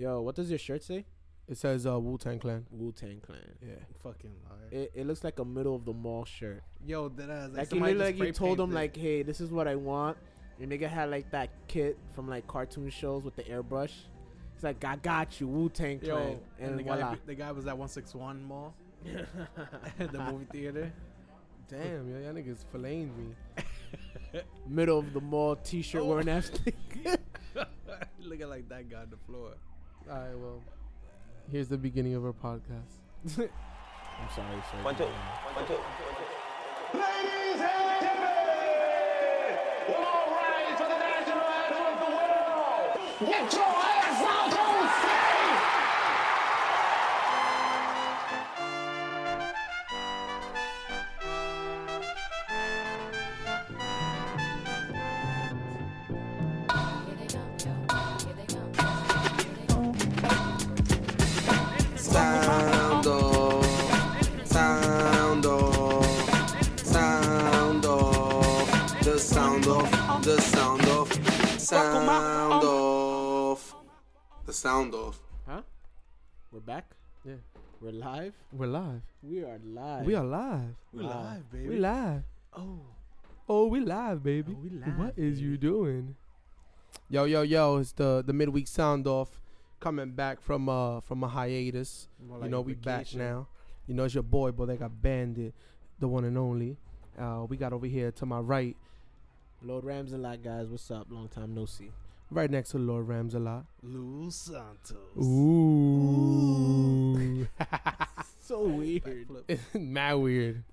Yo, what does your shirt say? It says uh, Wu Tang Clan. Wu Tang Clan. Yeah. Fucking liar. It, it looks like a middle of the mall shirt. Yo, that ass. Like, you like you told him like, hey, this is what I want. Your nigga had like that kit from like cartoon shows with the airbrush. He's like, I got you, Wu Tang Clan, Yo, and, and the voila. guy, the guy was at 161 Mall, the movie theater. Damn, yo, y'all niggas filleting me. middle of the mall T-shirt Oh. wearing ass. Looking like that guy on the floor. All right, well, here's the beginning of our podcast. I'm sorry, sorry. One, two, one, two. Ladies and gentlemen, we'll all rise to the national anthem of the world. Get your ass sound off. Huh? We're back. Yeah. We're live. We're live. We are live. We are live. We live, baby. We live. Oh, Oh, we live, baby. Oh, we live, What is you doing? Yo, yo, yo! It's the the midweek sound off, coming back from uh from a hiatus. More you know a we back now. You know it's your boy, but they got Bandit, the one and only. Uh, we got over here to my right, Lord Rams a lot, guys. What's up? Long time no see. Right next to Lord Rams a lot. Lou Santos. Ooh, So weird. mad weird.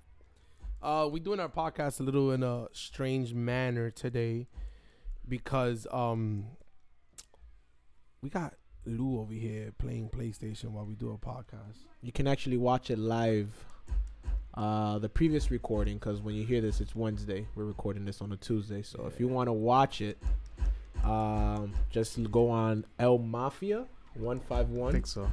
Uh, we doing our podcast a little in a strange manner today because um we got Lou over here playing PlayStation while we do a podcast. You can actually watch it live. Uh, the previous recording, because when you hear this, it's Wednesday. We're recording this on a Tuesday, so if you want to watch it, um, just go on El Mafia one five I think so.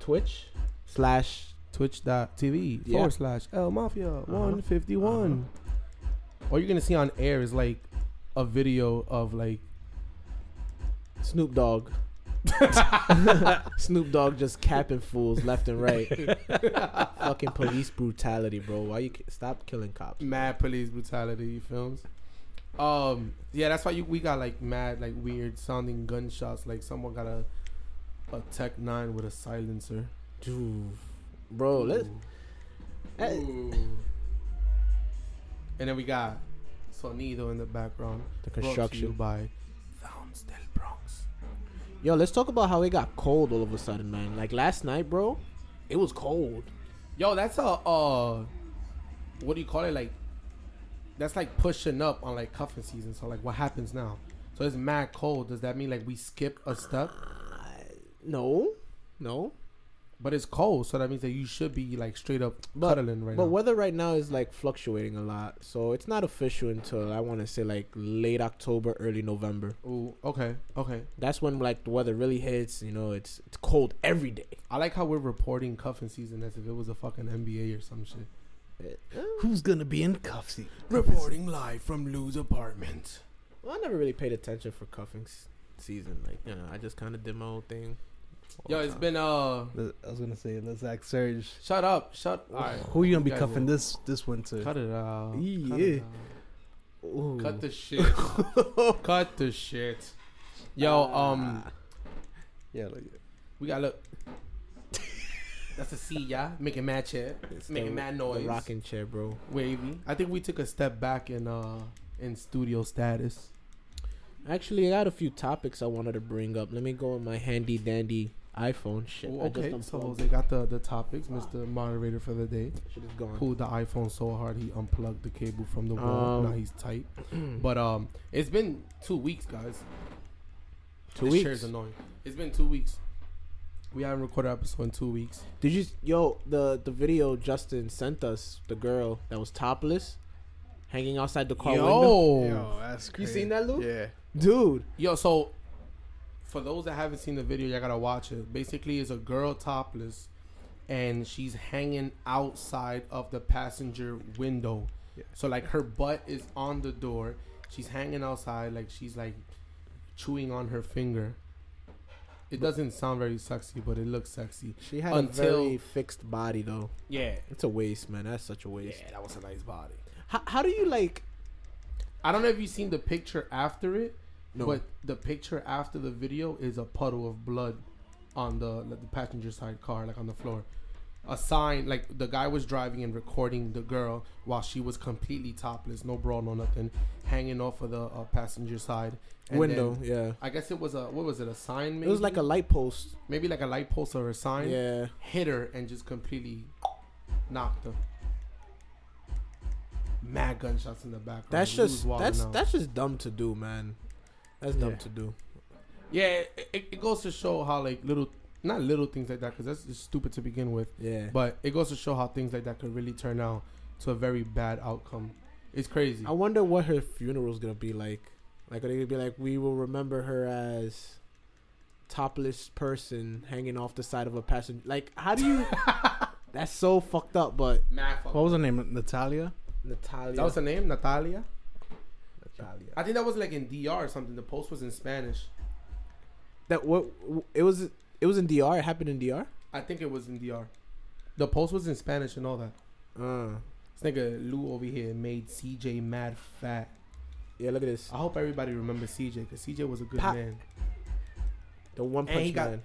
Twitch slash Twitch.tv Yeah. forward slash L Mafia 151. All you're gonna see on air is like a video of like Snoop Dogg. Snoop Dogg just capping fools left and right. Fucking police brutality, bro. Why you stop killing cops? mad police brutality you films. Um, yeah, that's why you we got like mad like weird sounding gunshots. Like someone got a a Tech Nine with a silencer. Dude, bro, let's. Eh, Ooh. And then we got Sonido in the background. The brought to you construction. by Sounds del Bronx. Yo, let's talk about how it got cold all of a sudden, man. Like last night, bro, it was cold. Yo, that's a uh, what do you call it? Like, that's like pushing up on like cuffing season. So like, what happens now? So it's mad cold. Does that mean like we skip a step? Uh, no, no. But it's cold, so that means that you should be like straight up But- cuddling right But now. But weather right now is like fluctuating a lot, so it's not official until I want to say like late October, early November. Ooh, okay, okay. That's when like the weather really hits. You know, it's it's cold every day. I like how we're reporting cuffing season as if it was a fucking NBA or some shit. Who's gonna be in cuffs? Reporting live from Lou's apartment. Well, I never really paid attention for cuffing s- season. Like, you know, I just kind of did my own thing. all Yo, the it's time. been uh. I was gonna say, let's ask Serge. Shut up, shut. All right, Who you gonna be guys cuffing will- this this winter? Cut it out. Cut, Yeah. it out. Ooh. Cut the shit. Cut the shit. Yo, um, Yeah, like we got look. That's a C, yeah. Making mad chair, It's making the- mad the noise, rocking chair, bro. wavy. I think we took a step back in uh in studio status. Actually, I got a few topics I wanted to bring up. Let me go on my handy dandy iPhone. Shit, Ooh, I just okay, so they got the the topics, Mr. Moderator for the day. Shit is gone. Pulled the iPhone so hard he unplugged the cable from the wall. Um, now he's tight. but um, it's been two weeks, guys. Two this weeks. is annoying. It's been two weeks. We haven't recorded an episode in two weeks. Did you, yo, the the video Justin sent us, the girl that was topless, hanging outside the car window. Yo, yo, that's You seen that, Lou? Yeah. Dude, Yo, so for those that haven't seen the video, y'all gotta watch it. Basically, it's a girl topless, and she's hanging outside of the passenger window. Yeah. So like her butt is on the door. She's hanging outside, like she's like chewing on her finger. It doesn't sound very sexy, but it looks sexy. She had Until- a very fixed body though. Yeah. It's a waste, man. That's such a waste. Yeah, that was a nice body. How, how do you like? I don't know if you've seen the picture after it, No. but the picture after the video is a puddle of blood on the like, the passenger side car, like on the floor. A sign, like the guy was driving and recording the girl while she was completely topless, no bra, no nothing, hanging off of the uh, passenger side And window? then yeah. I guess it was a what was it? A sign? Maybe It was like a light post. maybe like a light post or a sign. Yeah. Hit her and just completely knocked her. Mad gunshots in the background. That's He just that's out. that's just dumb to do, man. That's dumb Yeah. to do. Yeah, it, it, it goes to show how like little, not little things like that, because that's just stupid to begin with. Yeah. But it goes to show how things like that could really turn out to a very bad outcome. It's crazy. I wonder what her funeral's gonna be like. Like, are they gonna be like, we will remember her as topless person hanging off the side of a passenger? Like, how do you? that's so fucked up. But Mad fuck. What was her name? Natalia. Natalia. That was her name, Natalia. Natalia. I think that was like in DR or something. The post was in Spanish. That what? It was. It was in DR. It happened in DR. I think it was in DR. The post was in Spanish and all that. Uh. This nigga Lou over here made CJ mad fat. Yeah. Look at this. I hope everybody remembers CJ because CJ was a good man. The one And punch got- man.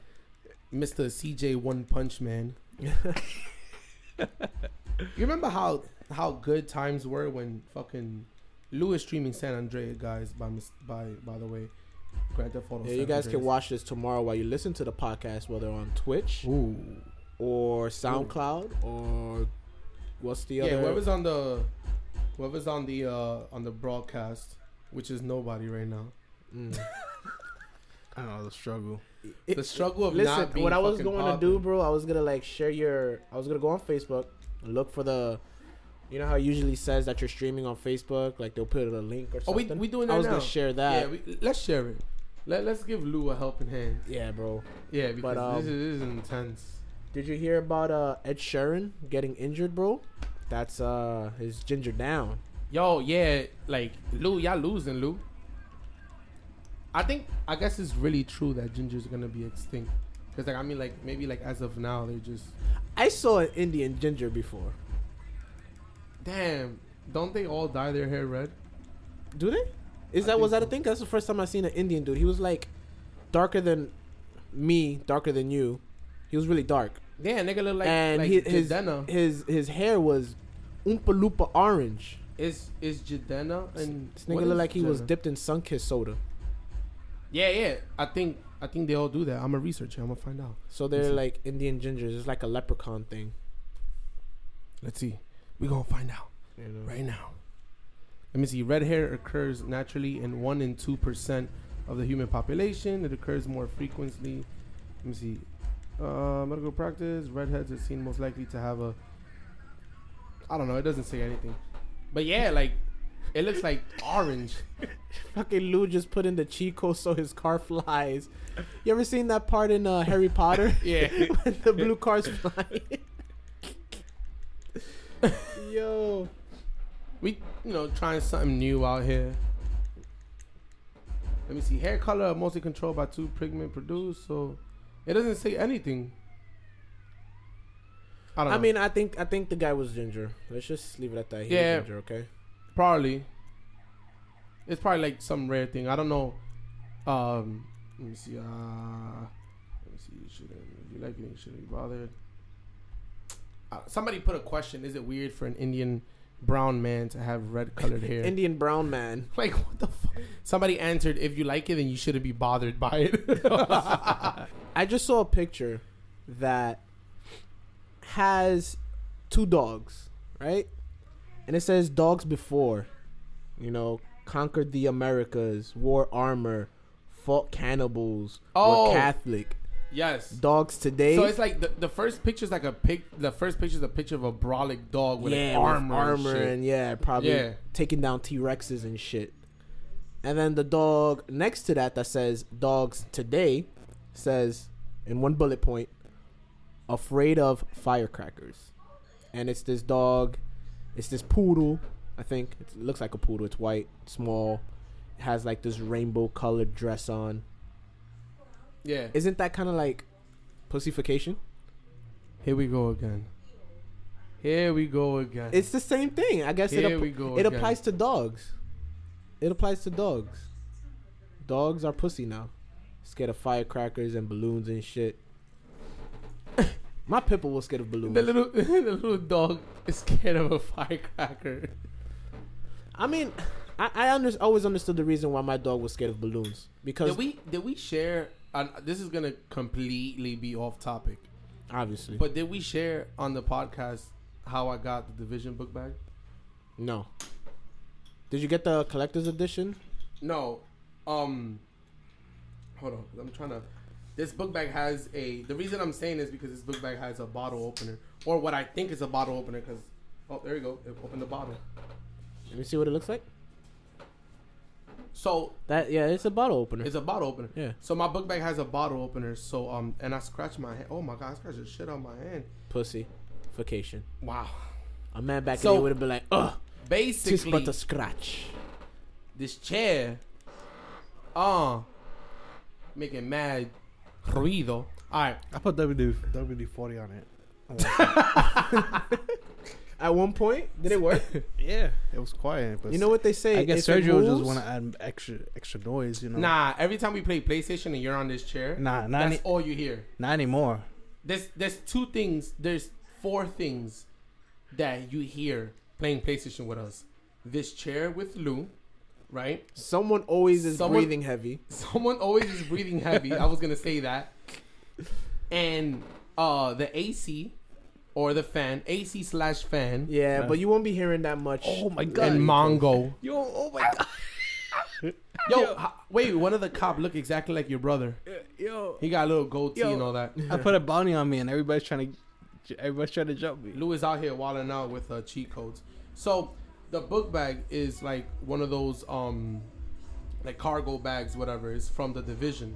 Mr. CJ One Punch Man. you remember how how good times were when fucking Lou is streaming San Andreas, guys. By by by the way, Grand Theft Auto. Yeah, you guys can watch this tomorrow while you listen to the podcast, whether on Twitch Ooh. or SoundCloud or what's the Yeah, other? whoever's on the whoever's on the uh on the broadcast, which is nobody right now. Mm. I know the struggle. The struggle of Listen, not being what I was going to do, bro, I was gonna like share your. I was gonna go on Facebook, look for the. You know how it usually says that you're streaming on Facebook, like they'll put a link or something. Oh, we we doing that I was now. gonna share Yeah, that. we, let's share it. Let Let's give Lou a helping hand. Yeah, bro. Yeah, because um, this, is, this is intense. Did you hear about uh Ed Sheeran getting injured, bro? That's uh his ginger down. Yo, yeah, like Lou, y'all losing, Lou. I think I guess it's really true that Ginger's gonna be extinct. Cause like I mean, like maybe like as of now they're just I saw an Indian ginger before. Damn. Don't they all dye their hair red? Do they? Is I that was that a so. thing? That's the first time I seen an Indian dude. He was like darker than me, darker than you. He was really dark. Yeah, nigga look like and like his Jadena. his his hair was oompa loompa orange. Is is Jadena and This nigga look like he was dipped in sun-kissed soda. Yeah, yeah. I think I think they all do that. I'm a researcher. I'm gonna find out. So they're Listen. like Indian gingers. It's like a leprechaun thing. Let's see. We gonna find out. You know? right now. Let me see. Red hair occurs naturally in one in two percent of the human population. It occurs more frequently. Let me see. Uh, medical practice. Redheads are seen most likely to have a. I don't know. It doesn't say anything. But yeah, like it looks like orange. Fucking Lou just put in the Chico so his car flies. You ever seen that part in uh, Harry Potter? Yeah. the blue car's flying. Yo. We, you know, trying something new out here. Let me see. Hair color mostly controlled by two pigment produced, so it doesn't say anything. I don't know. I mean, I think I think the guy was ginger. Let's just leave it at that. He Yeah. ginger, okay? Probably. It's probably like some rare thing. I don't know. Um, let me see. Uh, let me see. Should if you like it, shouldn't be bothered. Uh, somebody put a question: Is it weird for an Indian brown man to have red colored hair? Indian brown man. like what the fuck? Somebody answered: If you like it, then you shouldn't be bothered by it. I just saw a picture that has two dogs, right? And it says dogs before, you know, conquered the Americas, wore armor, fought cannibals, Oh. were Catholic. Yes. Dogs today. So it's like the, the first picture's like a pic. The first picture's a picture of a brolic dog with yeah, an armor, armor and, and yeah, probably Yeah. taking down T Rexes and shit. And then the dog next to that that says dogs today says in one bullet point, afraid of firecrackers. And it's this dog, it's this poodle, I think. It looks like a poodle. It's white, small, it has like this rainbow colored dress on. Yeah. Isn't that kind of like pussification? Here we go again. Here we go again. It's the same thing. I guess it, Here app- we go it again. applies to dogs. It applies to dogs. Dogs are pussy now. Scared of firecrackers and balloons and shit. My pitbull was scared of balloons. the little the little dog is scared of a firecracker. I mean, I, I under, always understood the reason why my dog was scared of balloons because Did we did we share? And this is gonna completely be off topic, obviously, but did we share on the podcast how I got the division book bag? no. Did you get the collector's edition? No. Um. Hold on, I'm trying to. This book bag has a. The reason I'm saying is because this book bag has a bottle opener, or what I think is a bottle opener. Because oh, there you go. It opened the bottle. Let me see what it looks like. So That yeah, it's a bottle opener. it's a bottle opener. yeah, So my book bag has a bottle opener. So um, and I scratched my hand. Oh my god, I scratched the shit on my hand. pussy-fication. Wow. A man back So- in there would have been like, ugh, tis Basically, but a scratch. this chair, uh, making mad ruido. All right. I put WD WD forty on it. At one point, did it work? yeah, it was quiet. But you know what they say? I guess if it Sergio just want to add extra extra noise. You know. Nah, every time we play PlayStation and you're on this chair, Nah, not that's any, all you hear. not anymore. There's there's two things. There's four things that you hear playing PlayStation with us. This chair with Lou, right? Someone always is Someone- breathing heavy. Someone always is breathing heavy. I was gonna say that. And uh the AC or the fan, AC slash fan, Yeah, Yeah. but you won't be hearing that much. Oh my god. and Mongo. Yo, oh my god. Yo, h- wait, one of the cop look exactly like your brother. Yo. He got a little goatee Yo. and all that. I put a bounty on me, and everybody's trying to, everybody's trying to jump me. Lou is out here wilding out with uh, cheat codes. So the book bag is like one of those um like cargo bags, whatever. It's from the division.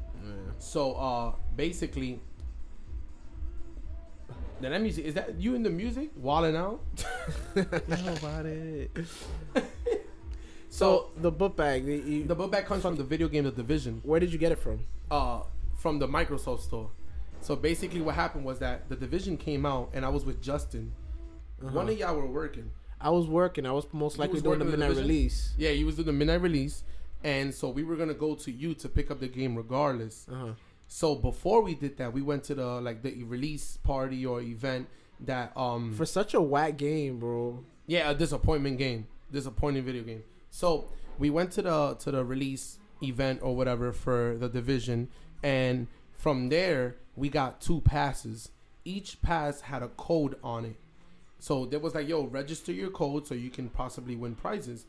So uh basically then that music is that you in the music? Walling out? Nobody. So the book bag, the, you, The book bag comes from the video game The Division. where did you get it from? uh, from the Microsoft store. So basically, what happened was that the division came out, and I was with Justin. One of y'all were working. I was working. I was most likely was doing the working midnight division? release. Yeah, he was doing the midnight release, and so we were gonna go to you to pick up the game regardless. Uh huh. So before we did that, we went to the like the release party or event that um For such a whack game, bro. yeah a disappointment game, disappointing video game. So we went to the to the release event or whatever for the division, and from there we got two passes. Each pass had a code on it. So there was like, yo, register your code so you can possibly win prizes.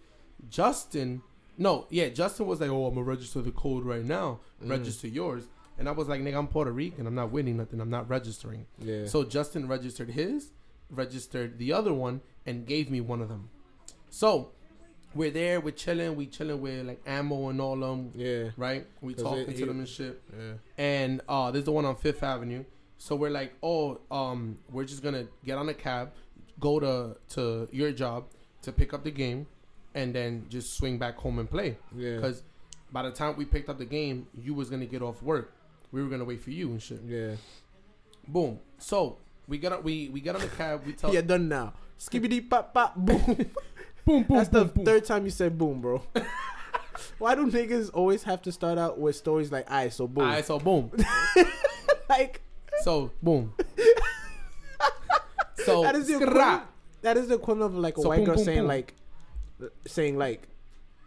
Justin, no, yeah, Justin was like, oh, I'm gonna register the code right now. Register yours. And I was like, nigga, I'm Puerto Rican. I'm not winning nothing. I'm not registering. Yeah. So Justin registered his, registered the other one, and gave me one of them. So we're there, we're chilling, we chilling with like ammo and all them, yeah. right? We talking it- to he- them and shit. Yeah. And uh, there's the one on Fifth Avenue. So we're like, oh, um, we're just gonna get on a cab, go to to your job to pick up the game, and then just swing back home and play. Yeah. Because by the time we picked up the game, you was gonna get off work. We were gonna wait for you and shit. Yeah. Boom. So we got on, we we got on the cab. We tell Yeah, done now. Skibbity pop pop boom. boom boom. That's the third time you said boom, bro. Why do niggas always have to start out with stories like "I so boom"? Alright, so boom. like So boom. so that is the equivalent, that is the equivalent of like a So white boom, girl boom, saying boom. like, saying like,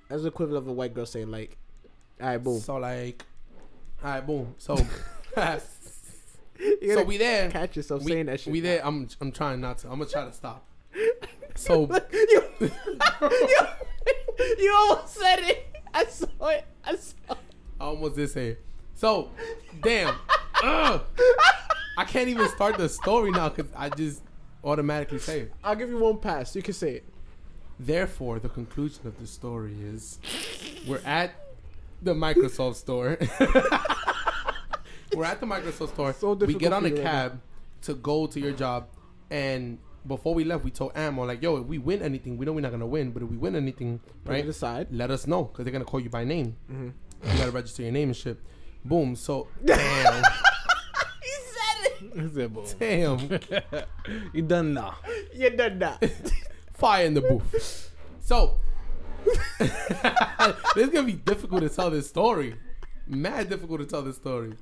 that's the equivalent of a white girl saying like, "All right, boom." So like, all right, boom. So so we there. catch yourself we, saying that shit. We there. I'm I'm trying not to. I'm gonna try to stop. So you, you, you almost said it. I saw it. I saw. It. I almost did say it. So damn. Ugh. I can't even start the story now because I just automatically say it. I'll give you one pass. You can say it. Therefore, the conclusion of the story is we're at the Microsoft store. we're at the Microsoft store. So we get on a you right cab to go to your job. And before we left, we told Ammo, like, yo, if we win anything, we know we're not going to win, but if we win anything, Put right, it aside. let us know because they're going to call you by name. Mm-hmm. You got to register your name and shit. Boom. So damn, He said, "Boom." damn. You done now. You done that. fire in the booth. So this is gonna be difficult to tell this story. Mad difficult to tell this story.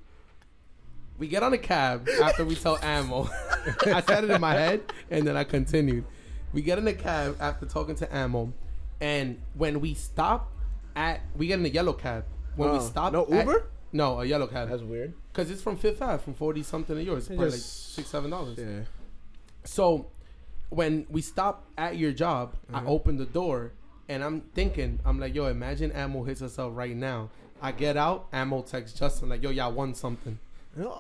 We get on a cab after we tell Ammo. I said it in my head and then I continued. We get in a cab after talking to Ammo, and when we stop at, we get in a yellow cab. When we Oh, stop, no at- Uber? no, a yellow cab. That's weird. Cause it's from Fifth Ave, from forty something of yours. It's probably like just- six, seven dollars. Yeah. So when we stop at your job, I uh-huh. open the door and I'm thinking, I'm like, yo, imagine Ammo hits us up right now. I get out, Ammo texts Justin like, yo, y'all won something.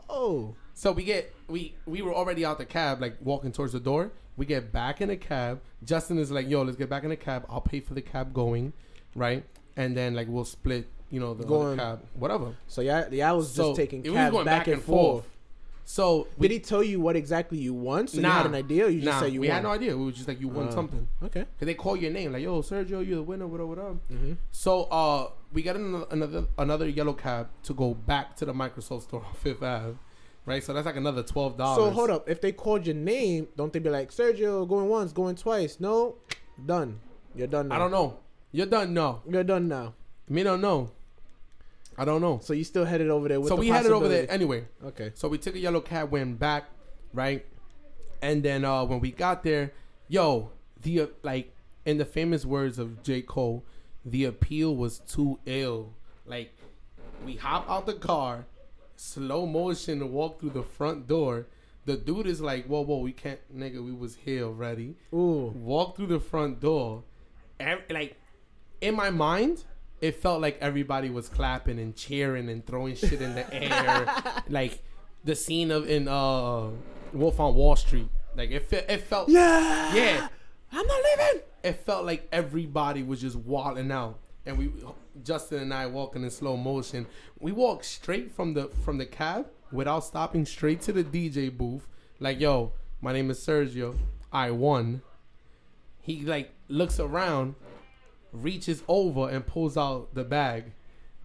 Oh. So we get we we were already out the cab, like walking towards the door. We get back in the cab. Justin is like, yo, let's get back in the cab. I'll pay for the cab going, right? And then like we'll split, you know, the Going- cab, whatever. So yeah, yeah, I was So just taking cabs going back, and forth. So Did he tell you what exactly you won? So you had an idea? Or you just nah, said you we won? had no idea. We were just like, you won Oh. something. Okay. Cause they call your name like, yo, Sergio, you're the winner, whatever, whatever. Mm-hmm. So uh, we got another, another another yellow cab to go back to the Microsoft store on Fifth Ave, right? So that's like another twelve dollars. So hold up. If they called your name, don't they be like Sergio going once, going twice? No, done. You're done. Now. I don't know. You're done. No, You're done now. me don't know. I don't know. So you still headed over there with so the we headed over there anyway. Okay. So we took a yellow cab, went back, right? And then uh, when we got there, yo, the uh, like in the famous words of J Cole, the appeal was too ill. Like we hop out the car, slow motion, to walk through the front door. The dude is like, whoa, whoa, we can't, nigga, we was here already. Ooh. Walk through the front door, and like in my mind, it felt like everybody was clapping and cheering and throwing shit in the air, like the scene of in uh Wolf on Wall Street. Like it, fe- it felt Yeah. yeah. I'm not leaving. It felt like everybody was just walling out, and we, Justin and I, walking in slow motion. We walked straight from the from the cab without stopping, straight to the DJ booth. Like, yo, my name is Sergio. I won. He like looks around, reaches over and pulls out the bag,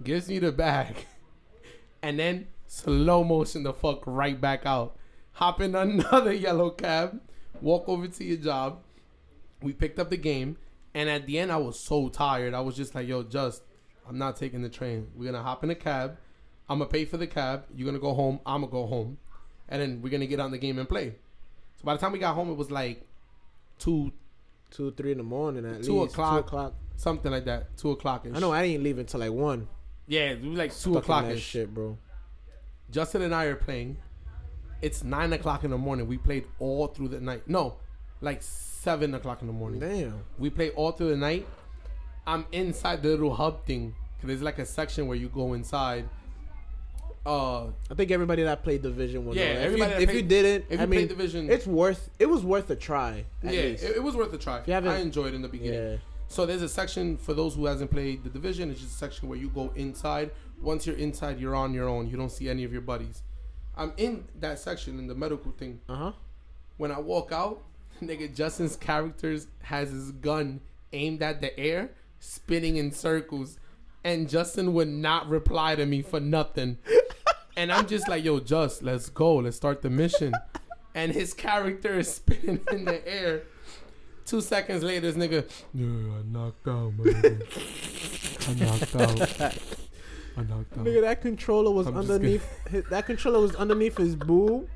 gives me the bag, and then slow motion the fuck right back out. Hop in another yellow cab, walk over to your job. We picked up the game, and at the end, I was so tired. I was just like, "Yo, just, I'm not taking the train. We're gonna hop in a cab. I'm gonna pay for the cab. You're gonna go home. I'm gonna go home, and then we're gonna get on the game and play." So by the time we got home, it was like two, Two, three in the morning at Two least. o'clock. Two o'clock. Something like that, two o'clock. I know I didn't leave until like one. Yeah, it was like two o'clock. that shit, bro. Justin and I are playing. It's nine o'clock in the morning. We played all through the night. No, like seven o'clock in the morning. Damn. We play all through the night. I'm inside the little hub thing. Cause there's like a section where you go inside. Uh, I think everybody that played Division will Yeah, that. If, everybody you, if played- you didn't, if I mean, played Division- it's worth. It was worth a try. At yeah, least. it, it was worth a try. If you haven't- I enjoyed it in the beginning. yeah. So there's a section for those who hasn't played the division. It's just a section where you go inside. Once you're inside, you're on your own. You don't see any of your buddies. I'm in that section in the medical thing. Uh huh. When I walk out, nigga Justin's characters has his gun aimed at the air, spinning in circles, and Justin would not reply to me for nothing. and I'm just like, yo, Just, let's go, let's start the mission. And his character is spinning in the air. Two seconds later, this nigga, yeah, I knocked out, my nigga. I knocked out. I knocked out. Nigga, that controller was I'm underneath. His, that controller was underneath his boob,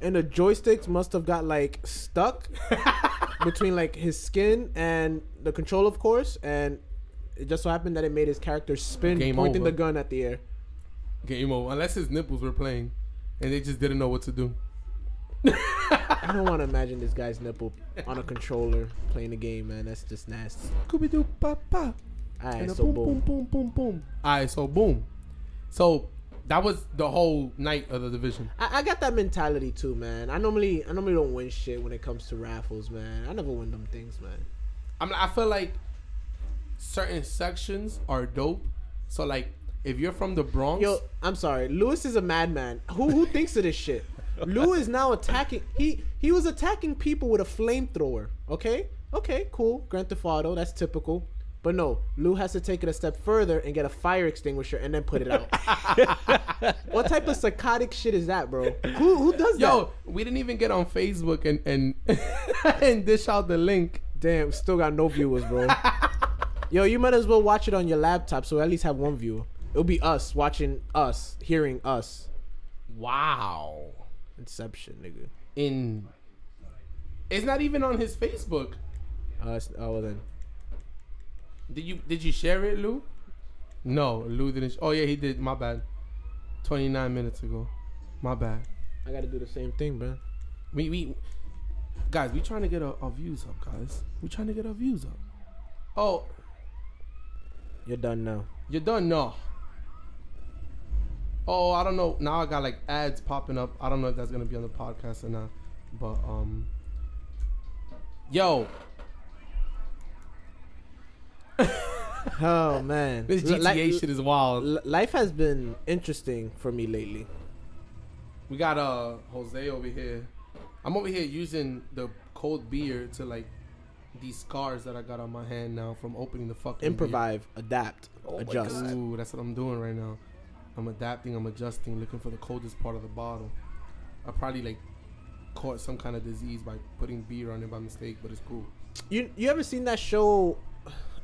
and the joysticks must have got like stuck between like his skin and the control, of course. And it just so happened that it made his character spin, Game pointing over. the gun at the air. Game over. Unless his nipples were playing, and they just didn't know what to do. I don't want to imagine this guy's nipple on a controller playing the game, man. That's just nasty. Scooby Doo, papa. Alright, so boom, boom. boom, boom, boom, boom. All right, so boom. So that was the whole night of the division. I, I got that mentality too, man. I normally, I normally don't win shit when it comes to raffles, man. I never win them things, man. I'm. I feel like certain sections are dope. So like, if you're from the Bronx, Yo, I'm sorry. Lewis is a madman. Who who thinks of this shit? Lou is now attacking. He he was attacking people with a flamethrower. Okay, okay, cool. Grand Theft Auto. That's typical. But no, Lou has to take it a step further and get a fire extinguisher and then put it out. what type of psychotic shit is that, bro? Who who does that? Yo, we didn't even get on Facebook and and and dish out the link. Damn, still got no viewers, bro. Yo, you might as well watch it on your laptop so at least have one viewer. It'll be us watching us, hearing us. Wow. Inception, nigga. In it's not even on his Facebook. Uh, it's- oh well then. Did you did you share it, Lou? No, Lou didn't. sh- Oh yeah, he did. My bad. Twenty nine minutes ago. My bad. I gotta do the same thing, man. We we guys, we trying to get our, our views up, guys. We trying to get our views up. Oh, You're done now. you're done? No. Oh, I don't know. Now I got like ads popping up. I don't know if that's gonna be on the podcast or not. But um, yo, Oh man, this GTA li- shit is wild. li- life has been interesting for me lately. We got uh Jose over here. I'm over here using the cold beer to like these scars that I got on my hand now from opening the fucking beer. Improvise, adapt, Oh adjust. Ooh, that's what I'm doing right now. I'm adapting, I'm adjusting, looking for the coldest part of the bottle. I probably like caught some kind of disease by putting beer on it by mistake, but it's cool. You you ever seen that show?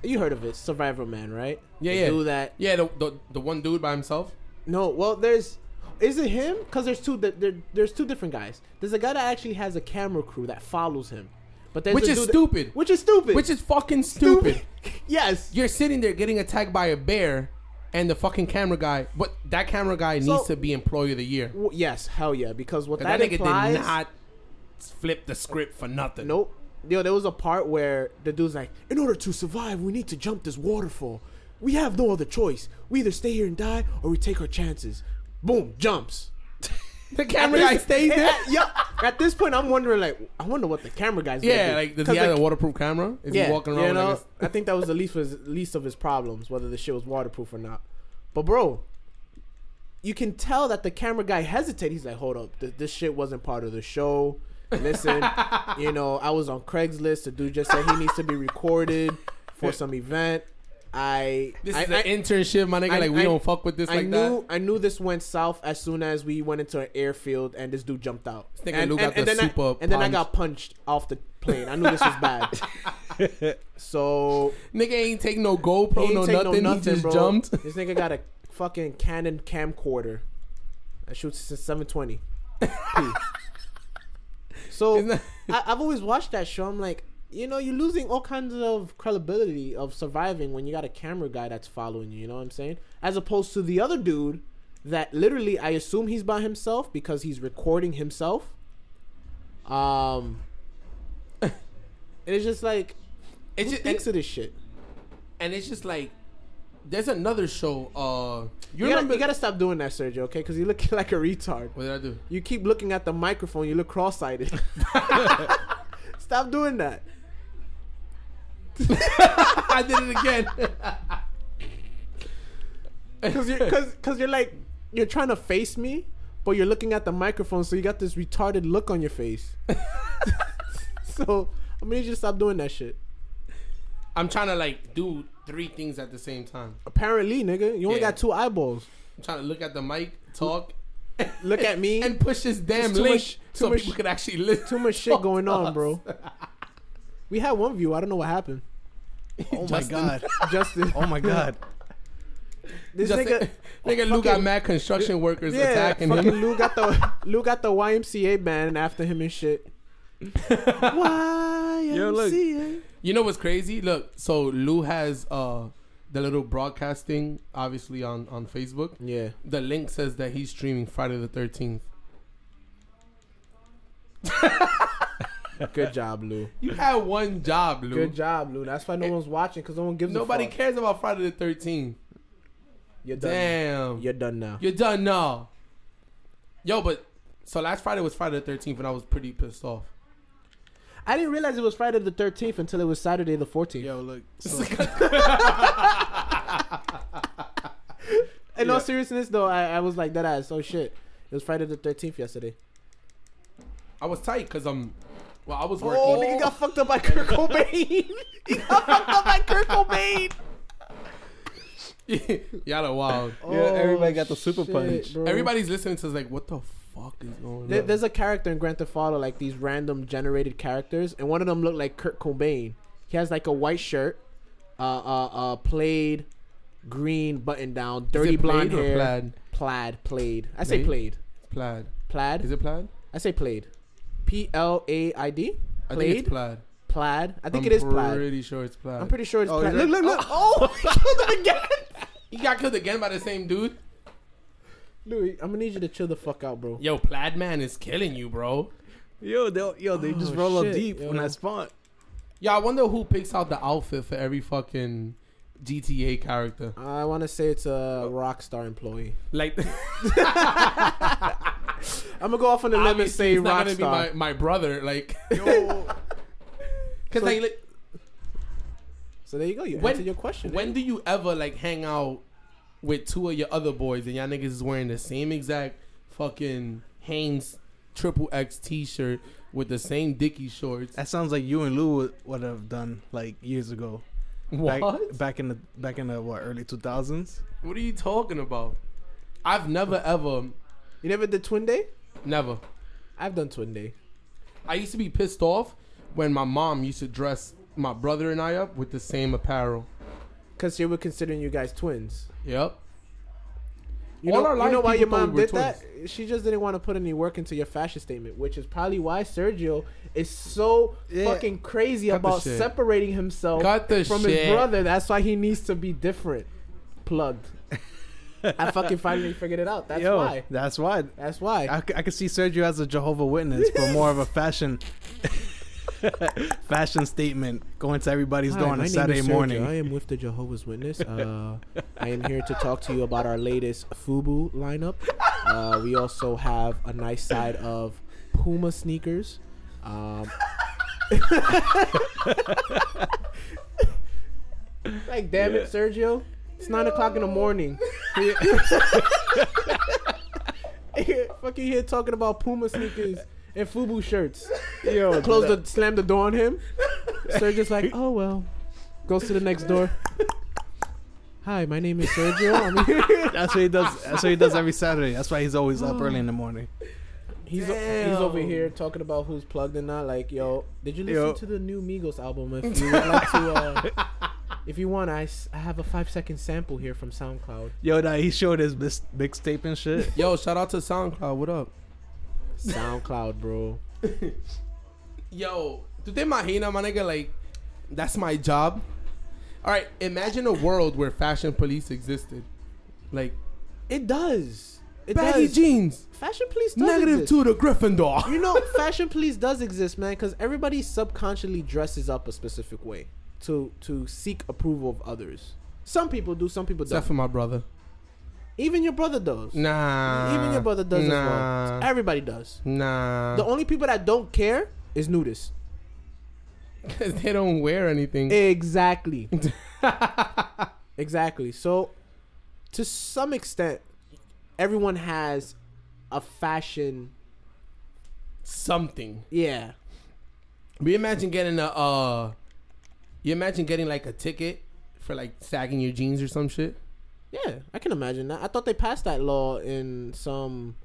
You heard of it, Survivorman, right? Yeah, They yeah. Do that? Yeah, the, the the one dude by himself. No. Well, there's. Is it him? Because there's two. There, there- there's two different guys. There's a guy that actually has a camera crew that follows him, but Which is dude that- stupid. which is stupid. Which is fucking stupid. yes. You're sitting there getting attacked by a bear and the fucking camera guy. But that camera guy So- needs to be employee of the year. W- yes. Hell yeah. Because what 'Cause that, that, nigga implies. did not flip the script for nothing. Nope. Yo, there was a part where the dude's like, "In order to survive, we need to jump this waterfall. We have no other choice. We either stay here and die, or we take our chances." Boom, jumps. The camera guy stays there. At, yeah. At this point, I'm wondering, like, I wonder what the camera guy's. Yeah, like does he have a waterproof camera? Is yeah, he walking around you know, like I think that was the least of his, least of his problems, whether the shit was waterproof or not. But bro, you can tell that the camera guy hesitated. He's like, "Hold up, this, this shit wasn't part of the show." Listen, you know, I was on Craigslist. The dude just said he needs to be recorded for some event. I this I, is I, an internship, my nigga. I- like we I- don't fuck with this I like knew that. I knew this went south as soon as we went into an airfield and this dude jumped out. This nigga and, got the then super I, and then I got punched off the plane. I knew this was bad. so Nigga ain't take no GoPro, no take nothing. he just bro. jumped. This nigga got a fucking Canon camcorder that shoots at 720. So I, I've always watched that show. I'm like, you know, you're losing all kinds of credibility of surviving when you got a camera guy that's following you. You know what I'm saying? As opposed to the other dude that literally, I assume he's by himself because he's recording himself. Um, and it's just like, It's just thinks and, of this shit? and it's just like there's another show. Uh, you, You gotta, you gotta stop doing that, Sergio. Okay, because you look like a retard. what did I do? You keep looking at the microphone. You look cross-sighted. stop doing that. I did it again. Because you're, cause, cause you're like, you're trying to face me, but you're looking at the microphone, so you got this retarded look on your face. so I'm gonna need you to stop doing that shit. I'm trying to like do three things at the same time. Apparently, nigga, you only Yeah. got two eyeballs. I'm trying to look at the mic, talk, Look at me. and push this damn link much- so much- people could actually listen. Too much shit going on, bro. We had one view. I don't know what happened. Oh my god. Justin, Oh my god. this Just nigga, nigga Lou got mad construction workers yeah, attacking fucking him. Lou got the Lou got the YMCA band after him and shit. YMCA. look. You know what's crazy? Look, so Lou has uh the little broadcasting obviously on on Facebook. Yeah. The link says that he's streaming Friday the 13th. Good job, Lou. You had one job, Lou. Good job, Lou. That's why no one's watching because no one gives Nobody cares about Friday the 13th. You're done. Damn. You're done now. You're done now. Yo, but so last Friday was Friday the 13th and I was pretty pissed off. I didn't realize it was Friday the 13th until it was Saturday the 14th. Yo, look. So, In all seriousness, though, I, I was like that ass. Oh shit, it was Friday the 13th yesterday. I was tight because um, Well, I was working. Oh, nigga got fucked up by Kurt Cobain. he got fucked up by Kurt Cobain. Y'all are wild. Yeah, everybody got the super shit, punch. bro. Everybody's listening to us like, what the fuck is going There, on? there's a character in Grand Theft Auto, like these random generated characters, and one of them looked like Kurt Cobain. He has like a white shirt, uh, uh, uh, plaid, green button down, dirty blonde plaid or hair, Plaid. plaid, plaid. I say Plaid? plaid, Plaid. plaid. Is it plaid? I say plaid, P L A I D, I think plaid, it's plaid. plaid. I think I'm it is plaid. I'm pretty sure it's plaid. I'm pretty sure it's Oh, plaid. Look, look, look! Oh, he killed him again. He got killed again by the same dude. Louis, I'm gonna need you to chill the fuck out, bro. Yo, plaid man is killing you, bro. Yo, they yo, they just Oh, roll up deep yo. when I spawn. Yeah, I wonder who picks out the outfit for every fucking GTA character. I want to say it's a Rockstar employee. Like, I'm gonna go off on the limb and obviously, say it's not gonna be my, Rockstar. my brother. Like, Yo, cause So- like, like, So there you go. You When- answered your question. when eh? do you ever like hang out with two of your other boys and y'all niggas is wearing the same exact fucking Hanes triple X T-shirt with the same Dickie shorts? that sounds like you and Lou would, would have done like years ago. What? Back, back in the back in the what early two thousands. What are you talking about? I've never ever, you never did Twin Day? never. I've done Twin Day. I used to be pissed off when my mom used to dress my brother and I up with the same apparel. Cause they were considering you guys twins. Yep. You All know, our you know why your mom did that? She just didn't want to put any work into your fashion statement, which is probably why Sergio is so Yeah. fucking crazy Cut about separating himself from shit. his brother. That's why he needs to be different. Plugged. I fucking finally figured it out. That's Yo, why. That's why. That's why. I could see Sergio as a Jehovah Witness, but more of a fashion fashion statement going to everybody's Hi, door on a Saturday morning. I am with the Jehovah's Witness. Uh, I am here to talk to you about our latest FUBU lineup. Uh, we also have a nice side of Puma sneakers. Um, like, damn it, Sergio. It's 9 o'clock in the morning. Fucking here talking about Puma sneakers and FUBU shirts. Yo, Close the, slam the door on him. Sergio's like, oh well. Goes to the next door. Hi, my name is Sergio. I'm here. That's what he does. That's what he does every Saturday. That's why he's always up early in the morning. He's he's over here talking about who's plugged and not. Like, yo, did you listen Yo. to the new Migos album? If you would like to, uh, if you want, I, s- I have a five second sample here from SoundCloud. Yo, nah, he showed his bis- mixtape and shit. Yo, shout out to SoundCloud. What up? SoundCloud, bro. Yo, tú te imaginas, my nigga, like, that's my job? All right, imagine a world where fashion police existed. Like, It does. It baggy does. jeans, Fashion police does negative exist. to the Gryffindor. You know, fashion police does exist, man, because everybody subconsciously dresses up a specific way to to seek approval of others. Some people do, some people don't. Except for my brother. Even your brother does. Nah. Even your brother does as well. nah, Everybody does. Nah. The only people that don't care is nudists. Because they don't wear anything. Exactly. exactly. So, to some extent, everyone has a fashion. Something. Yeah. We imagine getting a, uh, you imagine getting like a ticket for like sagging your jeans or some shit? Yeah, I can imagine that. I thought they passed that law in some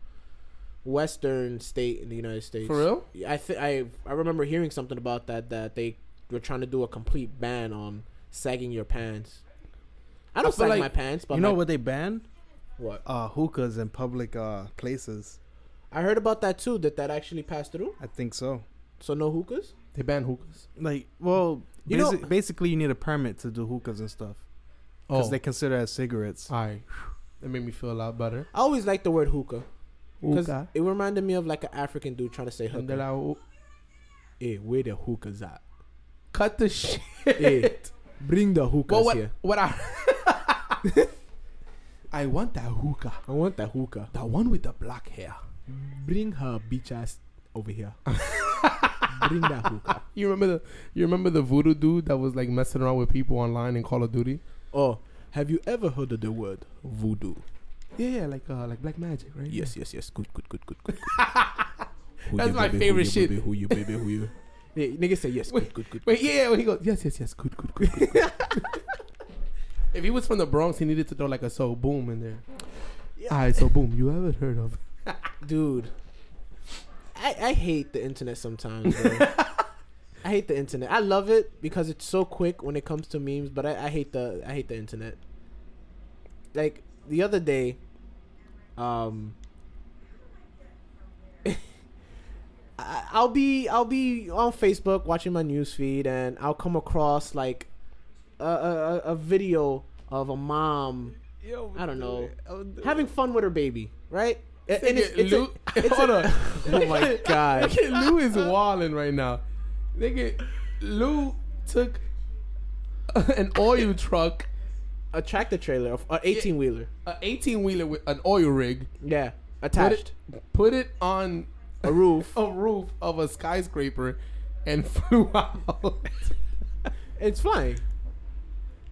western state in the United States. For real? I think I I remember hearing something about that that they were trying to do a complete ban on sagging your pants. I don't I sag like- my pants, but you know my- what they banned? what? Uh, hookahs in public uh places. I heard about that too. That that actually passed through. I think so. So no hookahs. They ban hookahs. Like, well, You know- basically, you need a permit to do hookahs and stuff because Oh, they consider as cigarettes. Alright. That made me feel a lot better. I always like the word hookah because it reminded me of like an African dude trying to say And then hookah. I- Hey, where the hookahs at? Cut the shit. Hey, bring the hookahs But what? here. What I? I want that hookah. I want that hookah. The one with the black hair. Bring her bitch ass over here. Bring that hookah. You remember the? You remember the voodoo dude that was like messing around with people online in Call of Duty? Oh, have you ever heard of the word voodoo? Yeah, yeah, like uh, like black magic, right? Yes, yes, yes. Good, good, good, good, good. That's my baby, favorite who shit. Baby, who you, baby, who you? Yeah, nigga say yes. Good, good, good. Wait, yeah, when he goes, yes, yes, yes, good, good, good. good, good." if he was from the Bronx, he needed to throw like a so boom in there. All right, so boom, you haven't heard of? dude. I, I hate the internet sometimes, bro. I hate the internet. I love it because it's so quick when it comes to memes, but I, I hate the I hate the internet. Like the other day, um, I, I'll be I'll be on Facebook watching my news feed, and I'll come across like a a, a- video of a mom Yo, I don't know. having fun with her baby, right? And it's, it's, Lou- a, it's hold a- on. oh my god. Lou is uh, walling right now. Nigga, Lou took an oil truck, a tractor trailer, an eighteen wheeler. an 18 wheeler with an oil rig, Yeah, put attached it, put it on a roof. a roof of a skyscraper, and flew out. It's flying.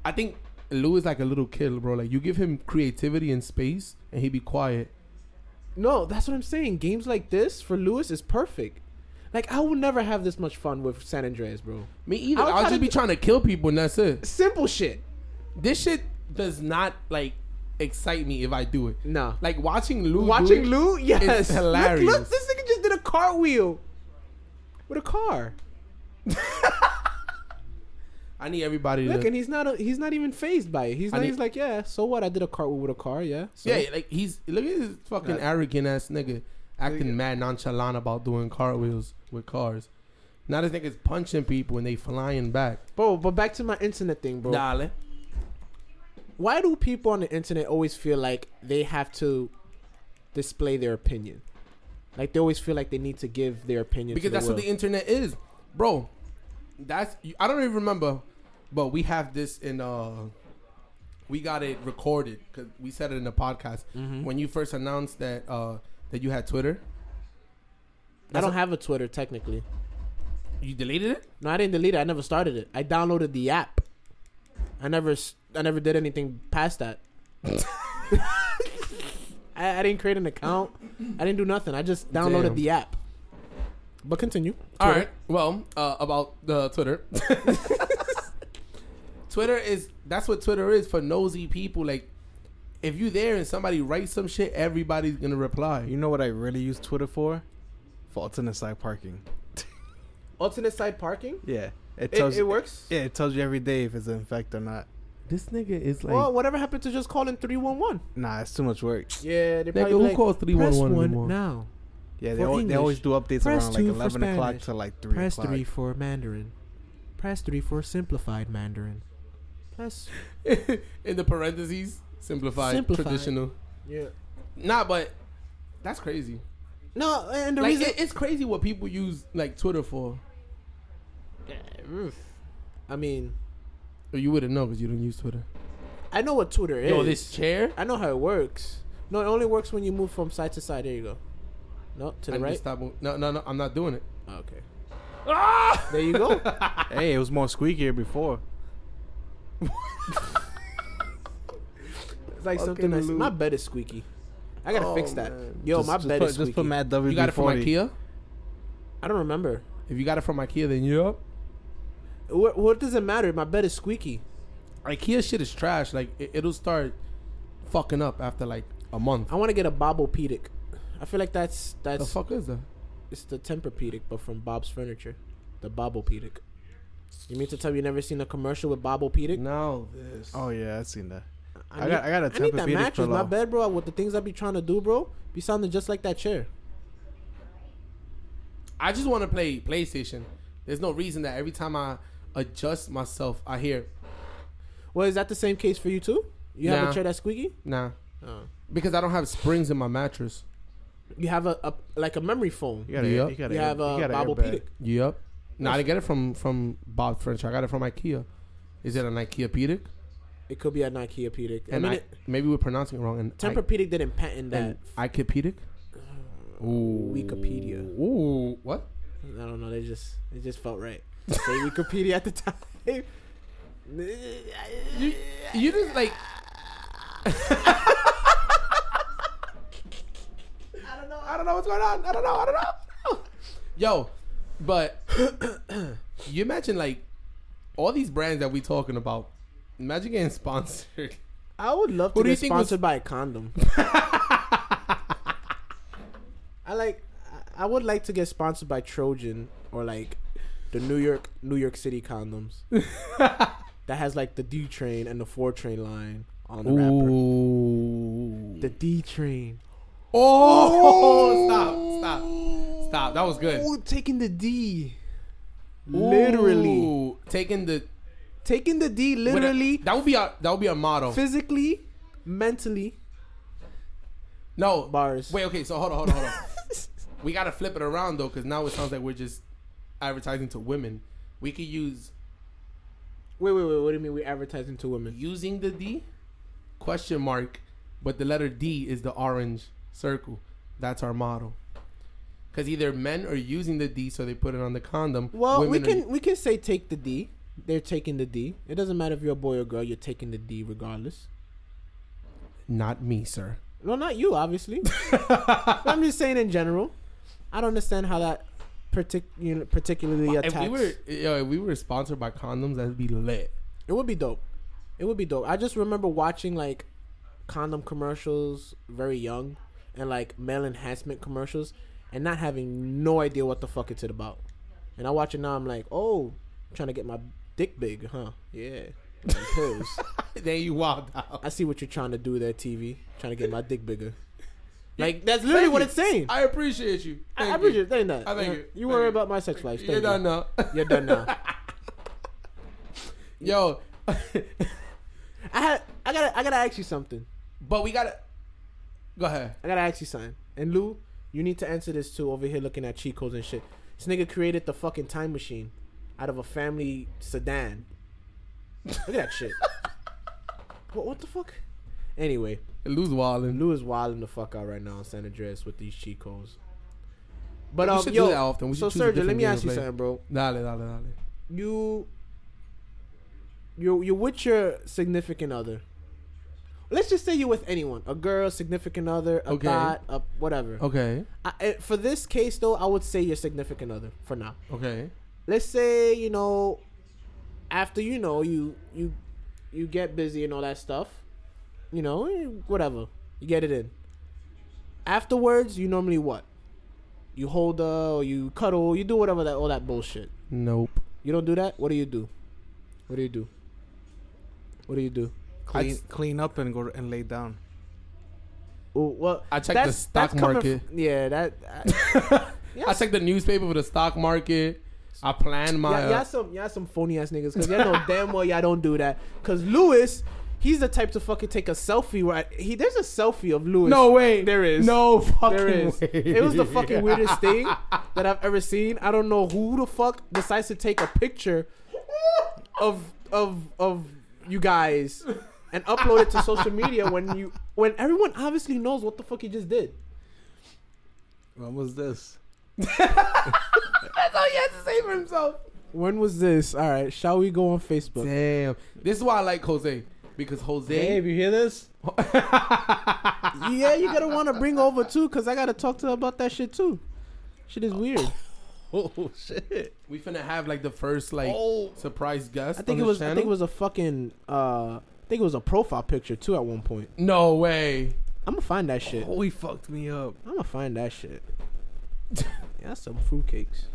I think Lou is like a little kid, bro. Like you give him creativity and space, and he'd be quiet. No, that's what I'm saying. Games like this for Lewis is perfect. Like I will never have this much fun with San Andreas, bro. Me either. I was I'll just be trying to kill people, and that's it. Simple shit. This shit does not like excite me if I do it. No. Like watching Lou. Watching Lou, yes, Look- hilarious. Look, this nigga just did a cartwheel with a car. I need everybody Look, to. and he's not a, he's not even phased by it. He's not, need, he's like, yeah, so what? I did a cartwheel with a car, yeah. So. yeah, like he's look at his fucking arrogant ass nigga acting mad nonchalant about doing cartwheels with cars. Now this nigga's punching people and they flying back. bro. But back to my internet thing, bro. Dale. why do people on the internet always feel like they have to display their opinion? Like they always feel like they need to give their opinion Because that's the what the internet is, bro. That's I don't even remember, but we have this in uh, we got it recorded because we said it in the podcast Mm-hmm. when you first announced that uh that you had Twitter. I don't have a Twitter technically. You deleted it. No, I didn't delete it. I never started it. I downloaded the app. I never I never did anything past that. I, I didn't create an account. I didn't do nothing. I just downloaded Damn. the app. But continue. All Twitter. right. Well, uh, about the Twitter. Twitter is that's what Twitter is for nosy people. Like, if you there and somebody writes some shit, everybody's gonna reply. You know what I really use Twitter for? For alternate side parking. Alternate side parking. Yeah, it It, tells it works. Yeah, it tells you every day if it's an infect or not. This nigga is like, well, whatever happened to just calling three one one? Nah, it's too much work. Yeah, they nigga, probably who like, calls three press one one one anymore? now. Yeah, they, al- they always do updates press around like eleven o'clock to like three Press o'clock. three for Mandarin. Press three for simplified Mandarin. Press in the parentheses, simplified, Simplified. traditional. yeah. Nah, but that's crazy. No, and the like, reason it- it's crazy what people use like Twitter for. I mean, Or you wouldn't know because you don't use Twitter. I know what Twitter is. Yo, this chair. I know how it works. No, it only works when you move from side to side. There you go. No, to the need to right. stop No, no, no. I'm not doing it. Okay. Ah! There you go. Hey, it was more squeakier before. It's like Fucking something that's Lou. my bed is squeaky. I gotta Oh, fix that. man. Yo, just, my just bed put, is Just squeaky. put Mad WD-40. You got it from IKEA. I don't remember. If you got it from IKEA, then yup. What, what does it matter? My bed is squeaky. IKEA shit is trash. Like it, it'll start fucking up after like a month. I want to get a Bobopedic. I feel like that's that's the fuck is that? it's the Tempur-Pedic, but from Bob's Furniture, the Bobopedic. You mean to tell me you never seen a commercial with Bobopedic? No, this. Oh yeah, I've seen that. I need- got- I got a I need that Tempur-Pedic mattress. My bed, bro. With the things I be trying to do, bro, be sounding just like that chair. I just want to play PlayStation. There's no reason that every time I adjust myself, I hear Well, is that the same case for you too? You have a chair that's squeaky? nah Oh. because I don't have springs in my mattress. You have a, a like a memory foam. You got a, Yep. you gotta You a, have a you got a airbag. Bobopedic. Yep. No, I didn't get it from from Bob French. I got it from IKEA. Is it an IKEA pedic? It could be an IKEA pedic. I And mean, I, it, maybe we're pronouncing it wrong. And Tempur-Pedic didn't patent that. and IKEA pedic. Uh, Ooh. Wikipedia. Ooh. What? I don't know. They just it just felt right. Say Wikipedia at the time. You, you just like. I don't know. I don't know what's going on. I don't know. I don't know. Yo, But you imagine like all these brands that we talking about. Imagine getting sponsored. I would love Who to do you get think was- sponsored by a condom. I like. I- I would like to get sponsored by Trojan or like the New York New York City condoms that has like the D train and the four train line on the wrapper. Ooh. The D train. Oh, stop, stop, stop. That was good. Oh, taking the D. Literally Ooh, taking the taking the D. with a- Literally, that would be a that would be a motto. physically, mentally. No Bars. Wait, okay. So hold on, hold on, hold on. we gotta flip it around though, because now it sounds like we're just advertising to women. We could use Wait, wait, wait. What do you mean we advertising to women? using the D question mark, but the letter D is the orange circle. That's our motto. Because either men are using the D, so they put it on the condom. Well, we women are- can we can say take the D. They're taking the D. It doesn't matter if you're a boy or girl. You're taking the D regardless. not me, sir. No, not you, obviously. I'm just saying in general. I don't understand how that partic- you know, particularly attacks. If we were, yo, if we were sponsored by condoms, that'd be lit. It would be dope. It would be dope. I just remember watching like condom commercials very young and like male enhancement commercials and not having no idea what the fuck it's about. And I watch it now, I'm like, oh, trying to get my dick big, huh? Yeah. Pills. then you wild out. I see what you're trying to do there, TV. Trying to get my dick bigger. Like that's literally Thank what it's saying. I, I appreciate you. I, Thank appreciate you. it. Thank that. I thank you. You Thank worry you. about my sex life. Thank You're you. done now. You're done now. Yo, I had. I gotta. I gotta ask you something. but we gotta. Go ahead. I gotta ask you something. And Lou, you need to answer this too. Over here looking at cheat codes and shit. This nigga created the fucking time machine out of a family sedan. Look at that shit. What? What the fuck? Anyway, Lou's wildin'. Lou is wilding the fuck out right now in San Andreas with these cheat codes. But um, yo, often. We so Sergio, let me ask you play. something, bro. Dale, dale, dale. you you you're with your significant other. Let's just say you're with anyone, a girl, significant other, a Okay. thought, a whatever. Okay. I, eh, for this case, though, I would say your significant other for now. Okay. Let's say you know, after you know you you you get busy and all that stuff, you know, eh, whatever, you get it in. Afterwards, you normally what? You hold her, or you cuddle, you do whatever that all that bullshit. Nope. You don't do that. What do you do? What do you do? What do you do? Clean, I'd- clean up and go and lay down. Oh, well, I check the stock market. fr- yeah, that. I, yeah, I check the newspaper for the stock market. I plan my. yeah, uh, y'all some y'all some phony ass niggas because y'all know damn well y'all don't do that. Cause Lewis, he's the type to fucking take a selfie. Right? He there's a selfie of Lewis. no way. there is. No fucking There is. way. It was the fucking weirdest thing that I've ever seen. I don't know who the fuck decides to take a picture of of of you guys and upload it to social media when you when everyone obviously knows what the fuck he just did. When was this? That's all he has to say for himself. When was this? All right, shall we go on Facebook? Damn. This is why I like Jose because Jose. Hey, if you hear this, yeah, you gotta want to bring over too, cause I gotta talk to her about that shit too. Shit is weird. Oh shit! We finna have like the first like surprise guest. I think on it was. the I think it was a fucking. uh I think it was a profile picture too at one point. No way. I'm gonna find that shit. Oh, he fucked me up. I'm gonna find that shit. yeah, that's some fruitcakes.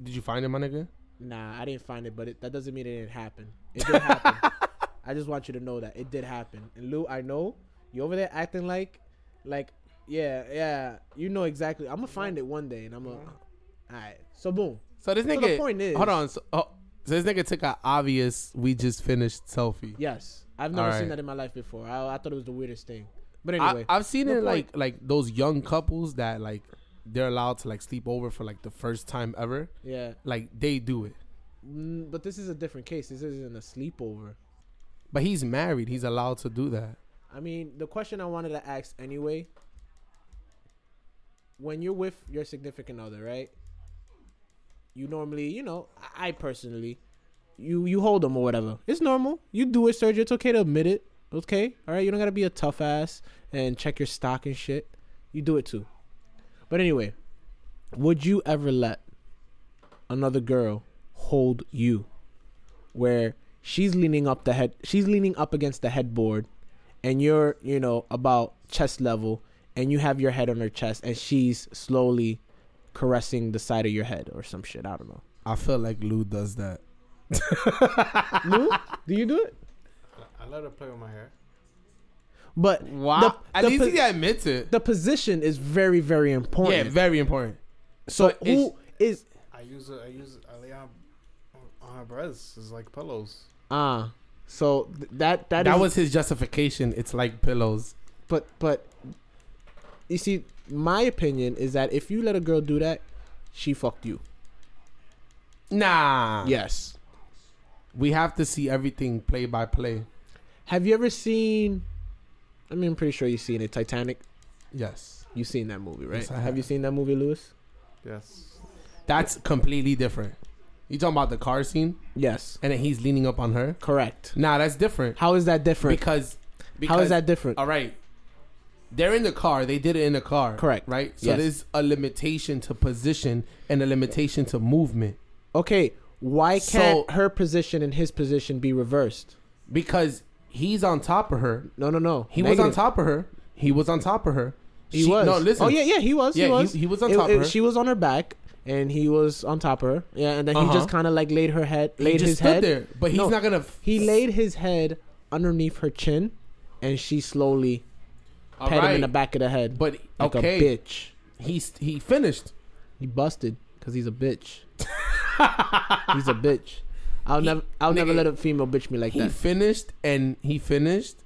Did you find it, my nigga? Nah, I didn't find it, but it, that doesn't mean it didn't happen. It did happen. I just want you to know that it did happen. And Lou, I know you over there acting like, like, yeah, yeah, you know exactly. I'm gonna find it one day, and I'm gonna. Mm-hmm. All right. So boom. So this So nigga. the point is- hold on. So, oh, so this nigga took an obvious. We just finished selfie. Yes, I've never Alright. seen that in my life before. I, I thought it was the weirdest thing. But anyway, I've seen it like like those young couples that like they're allowed to like sleep over for like the first time ever. yeah. Like they do it. Mm, but this is a different case. This isn't a sleepover. But he's married. He's allowed to do that. I mean, the question I wanted to ask anyway. When you're with your significant other, right? You normally, you know, I personally, you you hold them or whatever. It's normal. You do it, Sergio. It's okay to admit it. Okay, all right. You don't gotta be a tough ass and check your stock and shit. You do it too. But anyway, Would you ever let another girl hold you, where she's leaning up the head, she's leaning up against the headboard, and you're you know about chest level, and you have your head on her chest, and she's slowly caressing the side of your head or some shit. I don't know. I feel like Lou does that. Lou, do you do it? I let her play with my hair. But Wow. At the least po- he admits it. the position is very very important. Yeah, very important. so but who is I use it. I use it. I lay on on her breasts. It's like pillows. ah? so th- that that That, is- was his justification. It's like pillows. but but you see my opinion is that if you let a girl do that she fucked you Nah. yes We have to see everything play by play. have you ever seen i mean i'm pretty sure you've seen it titanic Yes. you've seen that movie right Yes, I have. have. you seen that movie lewis Yes. That's completely different. You talking about the car scene yes and then he's leaning up on her? correct Nah, that's different. how is that different Because, because how is that different All right. They're in the car. They did it in the car. Correct. Right? So Yes. there's a limitation to position and a limitation to movement. okay why can't So- her position and his position be reversed Because he's on top of her. no no no He was on Negative. top of her. He was on top of her. he She- was No, listen. oh yeah yeah he was Yeah, he he- was he was on It- top of it- her. she was on her back and he was on top of her yeah and then he Uh-huh. just kind of like laid her head He laid just his stood head there. But he's No, not going to. He laid his head underneath her chin, and she slowly pet him in the back of the head. But, like okay. a bitch. He's, he finished. He busted because he's a bitch. he's a bitch. I'll He- never, I'll never let a female bitch me like He that. He finished and he finished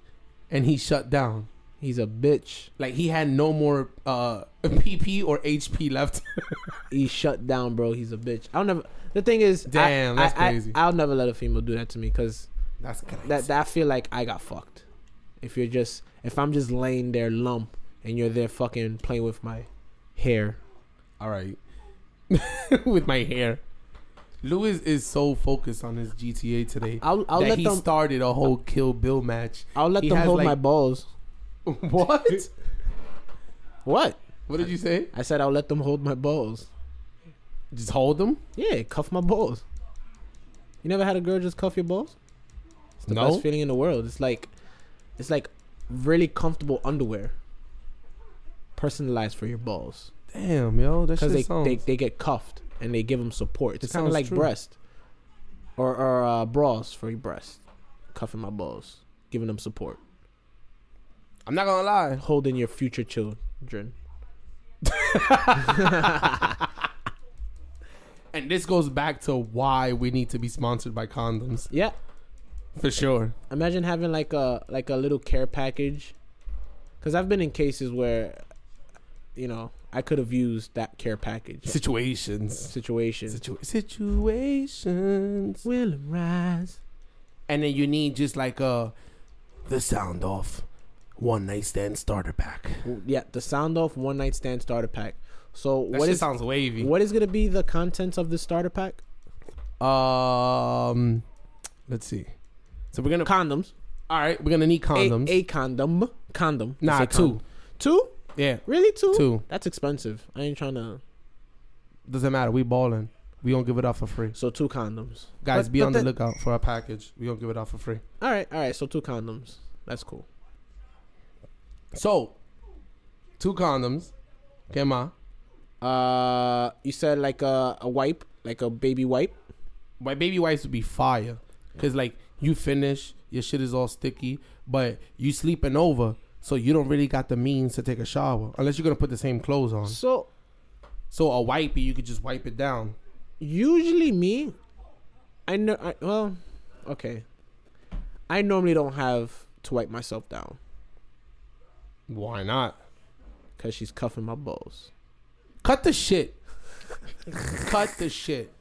and he shut down. He's a bitch. Like he had no more uh PP or HP left. He shut down, bro. He's a bitch. I'll never. The thing is, I- Damn, that's I, I, crazy. I'll never let a female do that to me because That's crazy. that, that I feel like I got fucked. If you're just, if I'm just laying there lump and you're there fucking playing with my hair, All right. With my hair. Lewis is so focused on his GTA today I'll, I'll that let he them. started a whole Kill Bill match. I'll let he them hold like- my balls. what? What? What did you say? I said I'll let them hold my balls. Just hold them? Yeah, cuff my balls. You never had a girl just cuff your balls? It's the No. best feeling in the world. It's like, it's like really comfortable underwear, personalized for your balls Damn, yo, that shit because they, sounds. they they get cuffed and they give them support. It's It kind of sounds like true. breast or or uh, bras for your breast, cuffing my balls, giving them support, I'm not gonna lie. holding your future children. And this goes back to why we need to be sponsored by condoms. Yeah, For sure. imagine having like a like a little care package because i've been in cases where you know i could have used that care package Situations. Situations. Situ- situations. will arise And then you need just like a the sound off one night stand starter pack. yeah the sound off one night stand starter pack so That what is sounds wavy. what is gonna be the contents of the starter pack Um, let's see. So we're gonna. condoms all right, we're gonna need condoms. a, a condom condom nah, two. condom. two Yeah, really two two. that's expensive i ain't trying to Doesn't matter. We balling. We don't give it out for free. so two condoms Guys, But- be but on the lookout for our package. We don't give it out for free. all right all right so two condoms that's cool So, two condoms. Okay, ma. Uh, you said like a, a wipe, like a baby wipe. My baby wipes would be fire. Cause like you finish, your shit is all sticky, but you sleeping over, so you don't really got the means to take a shower unless you're gonna put the same clothes on. So So a wipey, you could just wipe it down. usually me, I know. I, well, okay. I normally don't have to wipe myself down Why not? because she's cuffing my balls. Cut the shit. Cut the shit.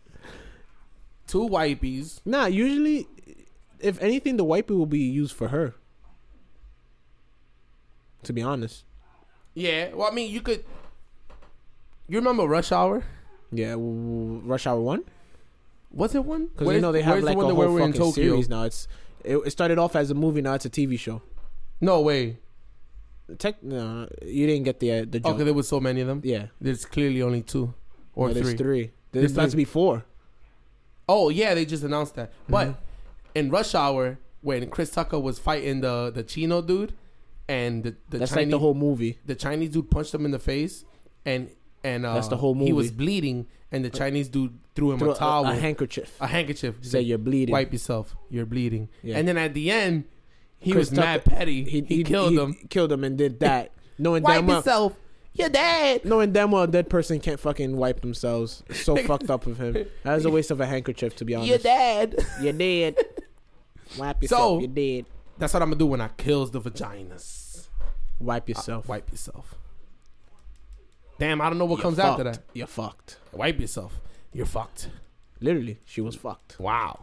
Two wipies. Nah, usually, if anything, the wipey will be used for her. To be honest, Yeah. Well, I mean, you could. You remember Rush Hour? yeah. w- Rush Hour One, Was it one? because you know they have Where's the like a whole fucking series now. It's it, it started off as a movie, now it's a TV show. No way. Tech, no, you didn't get the uh, the joke. Okay, there was so many of them. yeah, There's clearly only two. or No, three. there's three. There's There's about three. to be four. Oh yeah, they just announced that. But Mm-hmm. In Rush Hour, when Chris Tucker was fighting the the Chino dude, and the, the That's Chinese like the whole movie. the Chinese dude punched him in the face, and and uh, That's the whole movie. He was bleeding, and the Chinese dude threw him Through a towel, a, handkerchief, a, handkerchief. Say like, you're bleeding. wipe yourself, you're bleeding. Yeah. And then at the end, he Chris was mad Tucker- petty. He, killed he him. Killed him and did that. Knowing Wipe damn well, yourself, you're dead. knowing damn well a dead person can't fucking wipe themselves. It's so fucked up of him. That was a waste of a handkerchief, to be honest. You're dead. You're dead. Wipe yourself. So- you're dead. That's what I'm gonna do when I kills the vaginas. Wipe yourself. Wipe yourself. Damn, I don't know what You're comes after that. You're fucked. Wipe yourself. You're fucked. Literally, she was fucked. Wow.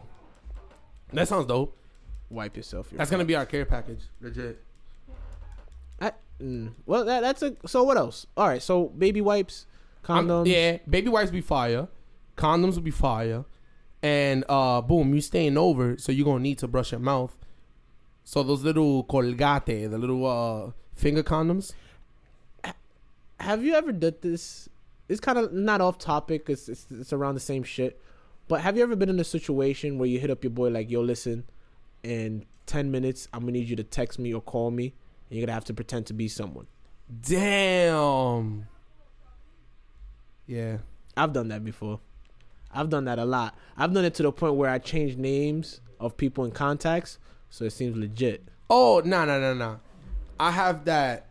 That sounds dope. Wipe yourself. You're That's gonna be our care package. Legit. I, mm, well, that, that's a. So what else? All right. So baby wipes, I'm- condoms. yeah, baby wipes be fire. Condoms will be fire. And uh boom, you staying over, so you're gonna need to brush your mouth. So those little colgate, the little uh finger condoms. Have you ever did this? It's kind of not off topic. It's, it's it's around the same shit. But have you ever been in a situation where you hit up your boy like, "Yo, listen, in ten minutes, I'm gonna need you to text me or call me, you're gonna have to pretend to be someone." Damn. Yeah. I've done that before. I've done that a lot. I've done it to the point where I changed names of people in contacts, so it seems legit. Oh no no no no! I have that.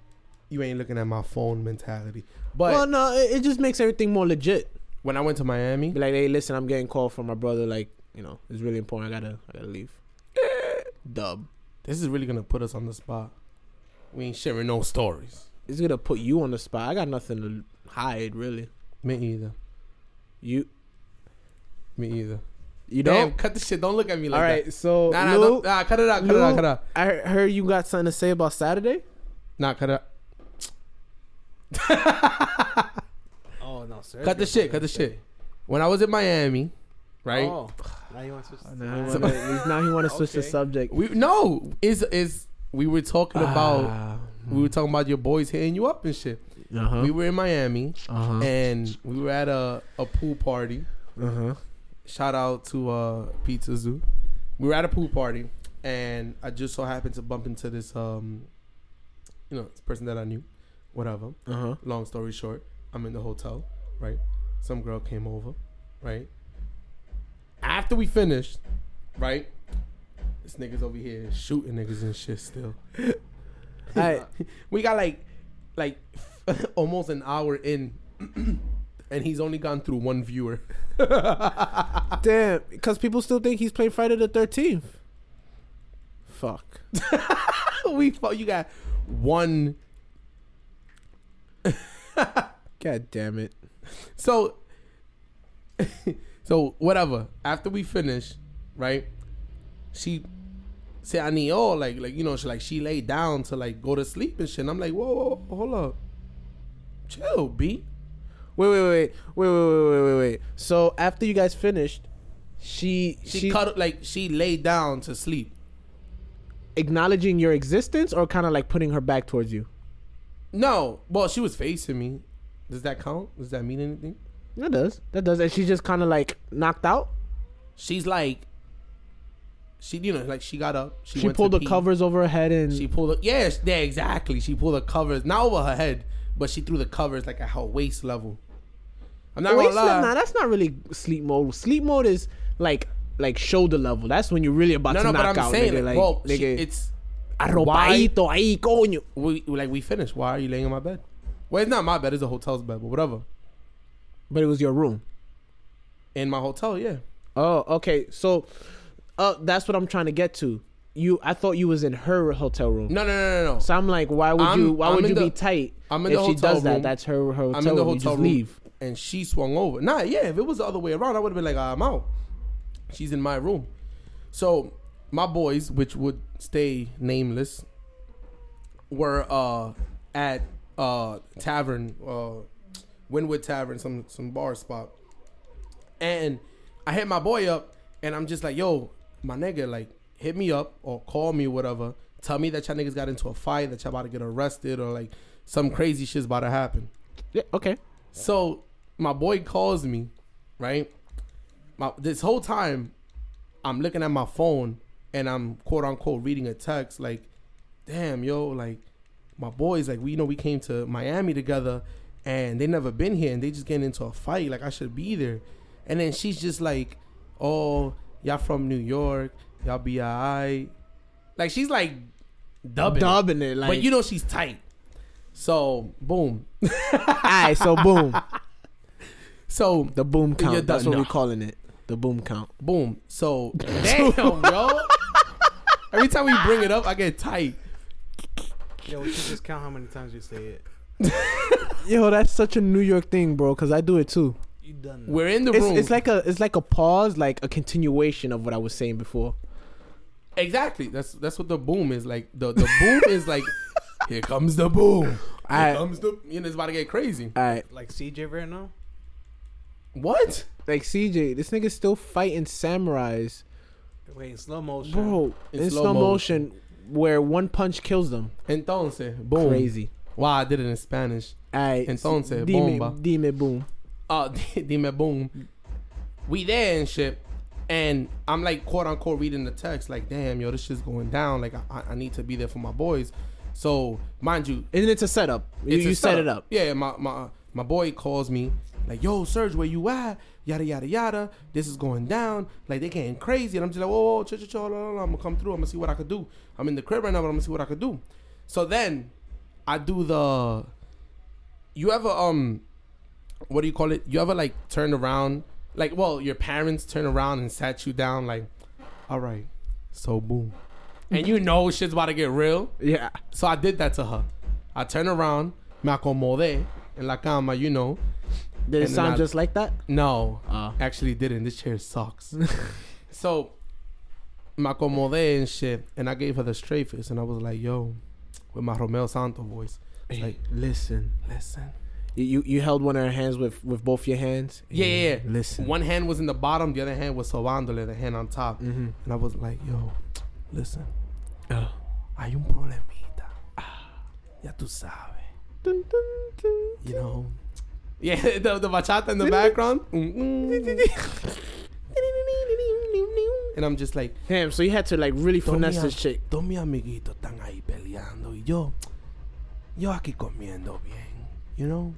You ain't looking at my phone mentality. But well, no, it, it just makes everything more legit. when I went to Miami, Be like, hey, listen, I'm getting called from my brother. Like, you know, it's really important. I gotta, I gotta leave. Eh. Dub. this is really gonna put us on the spot. We ain't sharing no stories. It's gonna put you on the spot. I got nothing to hide, really. Me either. You, Me either. you don't. cut the shit. Don't look at me like that. All right, that. so Nah, nah, Lou, don't, nah, cut it out, cut it out, cut it out. I he- heard you got something to say about Saturday. Nah, cut it out. Oh no, sir. Cut the shit, cut the shit. When I was in Miami, right? Oh, now you want to. Now he wanna, he's- now he want to switch the Okay. subject. We no, is is we were talking about Ah, we were talking about your boys hitting you up and shit. uh-huh, We were in Miami uh-huh, and we were at a, a pool party. uh-huh. Shout out to uh, Pizza Zoo. We were at a pool party, and I just so happened to bump into this, um, you know, this person that I knew. Whatever. Uh-huh. Long story short, I'm in the hotel, right? Some girl came over, right? After we finished, right? This nigga's over here shooting niggas and shit still. We got like, like almost an hour in, and he's only gone through one viewer. Damn, because people still think he's playing Friday the Thirteenth. Fuck. we thought you got one. God damn it. So, so whatever. After we finish, right? She said, "I need all like, like you know, she like she laid down to like go to sleep and shit." And I'm like, "Whoa, whoa, whoa, hold up, chill, b." Wait, wait, wait, wait, wait, wait, wait, wait, wait. So after you guys finished, she She, she, cut like she laid down to sleep. acknowledging your existence or kind of like putting her back towards you. No, well, she was facing me. Does that count? Does that mean anything? That does. That does. And she just kind of like knocked out. She's like, she you know like she got up. She, She, pulled the pee. covers over her head and She pulled the yes, yeah, exactly. She pulled the covers not over her head, but she threw the covers like at her waist level. I'm not Wait, gonna lie. nah, that's not really sleep mode. Sleep mode is like like shoulder level. That's when you're really about no, to no, no, but knock I'm out. saying, nigga, like, well, she, it's arropadito ahí, coño. we like we finished. Why are you laying in my bed? Well, it's not my bed. It's a hotel's bed, but whatever. But it was your room. In my hotel, yeah. Oh, okay. So, uh, that's what I'm trying to get to. You, I thought you was in her hotel room. No, no, no, no, no. So I'm like, why would I'm- you? Why I'm would you the- be tight? I'm in if the she hotel does that, that's her, hotel I'm in the room. Hotel room, leave. and she swung over. Nah, yeah. If it was the other way around, I would have been like, I'm out. She's in my room. So my boys, which would stay nameless, were uh at uh tavern, uh Wynwood Tavern, some some bar spot, and I hit my boy up, and I'm just like, yo, my nigga, like hit me up or call me, whatever. Tell me that y'all niggas got into a fight, that y'all about to get arrested, or like some crazy shit's about to happen. Yeah, okay. So my boy calls me, right? My, this whole time, I'm looking at my phone and I'm quote unquote reading a text like, "Damn, yo, like my boys, like we you know we came to Miami together and they never been here and they just getting into a fight. Like I should be there." And then she's just like, "Oh, y'all from New York? Y'all be alright." Like she's like dubbing, it. Dubbing it like. but you know she's tight. So boom. Alright, so boom, So the boom You're count. That's what No. we're calling it. The boom count. boom. So damn, yo. Every time we bring it up, I get tight. Yo, we should just count how many times you say it. Yo, that's such a New York thing, bro. Cause I do it too. You done. We're in the It's, room. it's like a it's like a pause, like a continuation of what I was saying before. exactly. That's that's what the boom is like. The the boom is like, here comes the boom. Here Alright. comes the. You know, it's about to get crazy. All right, like CJ right now. What? like CJ, this nigga's still fighting samurais, Wait, in slow motion. bro, In in, slow slow, motion, where one punch kills them. Entonces, boom. Crazy. Wow, I did it in Spanish. All right, Entonces, dime, bomba. dime boom. Uh dime boom. We there and shit. And I'm like quote unquote reading the text, like, damn, yo, this shit's going down. Like I, I need to be there for my boys. So mind you, And it's a setup. You, a you set setup. it up. Yeah, my my my boy calls me like, yo, Serge, where you at? Yada yada yada. This is going down. Like they getting crazy. And I'm just like, whoa, whoa, chill, chill. I'm gonna come through. I'm gonna see what I could do. I'm in the crib right now, but I'm gonna see what I could do. So then I do the you ever um what do you call it? You ever like turn around like well, your parents turn around and sat you down like, all right, so boom. And you know shit's about to get real. Yeah. So I did that to her. I turned around, me acomodé en la cama, you know. Did it sound I- just like that? No, Ah. actually didn't. This chair sucks. so, me acomodé and shit, and I gave her the straight face, and I was like, yo, with my Romeo Santo voice. It's like, listen. listen. You, you held one of her hands with with both your hands. Yeah, yeah, yeah. Listen. One hand was in the bottom, the other hand was sobándole, the hand on top. Mm-hmm. And I was like, yo, listen, Oh. hay un problemita. Ah, ya tú sabes. Dun, dun, dun. you know. Yeah, the, the bachata in the background. and I'm just like, Damn. So you had to like really finesse this chick. Todos mis amiguitos están ahí peleando y yo, yo aquí comiendo bien, you know.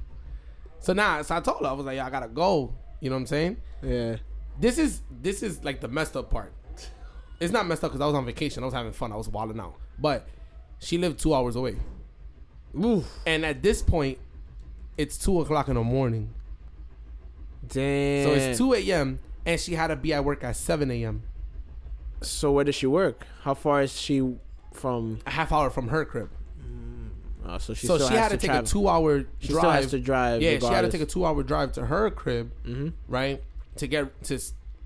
So now, so I told her I was like, "Yo, I gotta go. You know what I'm saying? Yeah. This is this is like the messed up part. It's not messed up because I was on vacation. I was having fun. I was wilding out. But she lived two hours away, Oof. and at this point, it's two o'clock in the morning. Damn. So it's 2 a.m. and she had to be at work at 7 a.m. So where does she work? How far is she from? A half hour from her crib. Uh, so she so she had to, take travel. a two-hour drive. She drive. still has to drive. yeah, she had to take a two-hour drive to her crib, Mm-hmm. right? To get to,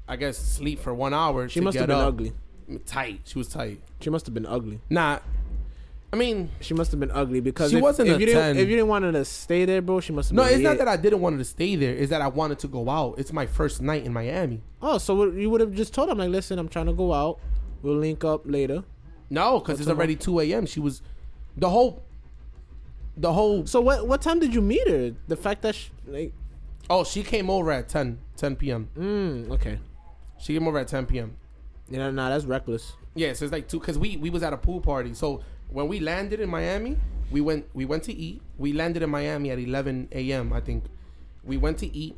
I guess, sleep for one hour. She to must have been up. ugly. Tight. She was tight. She must have been ugly. Nah, I mean, She must have been ugly because She if, wasn't if a you didn't if you didn't want her to stay there, bro, she must have. no, it's not that I didn't want her to stay there. It's that I wanted to go out. It's my first night in Miami. Oh, so you would have just told him like, listen, I'm trying to go out. We'll link up later. No, because it's tomorrow? already 2 a.m. She was, the whole, the whole. So what what time did you meet her? The fact that she, like, Oh, she came over at 10, 10 p.m. mm, okay, She came over at 10 p.m. you know, nah, that's reckless. Yeah, so it's like two because we we was at a pool party. So when we landed in Miami, we went we went to eat. We landed in Miami at 11 a.m. I think. We went to eat,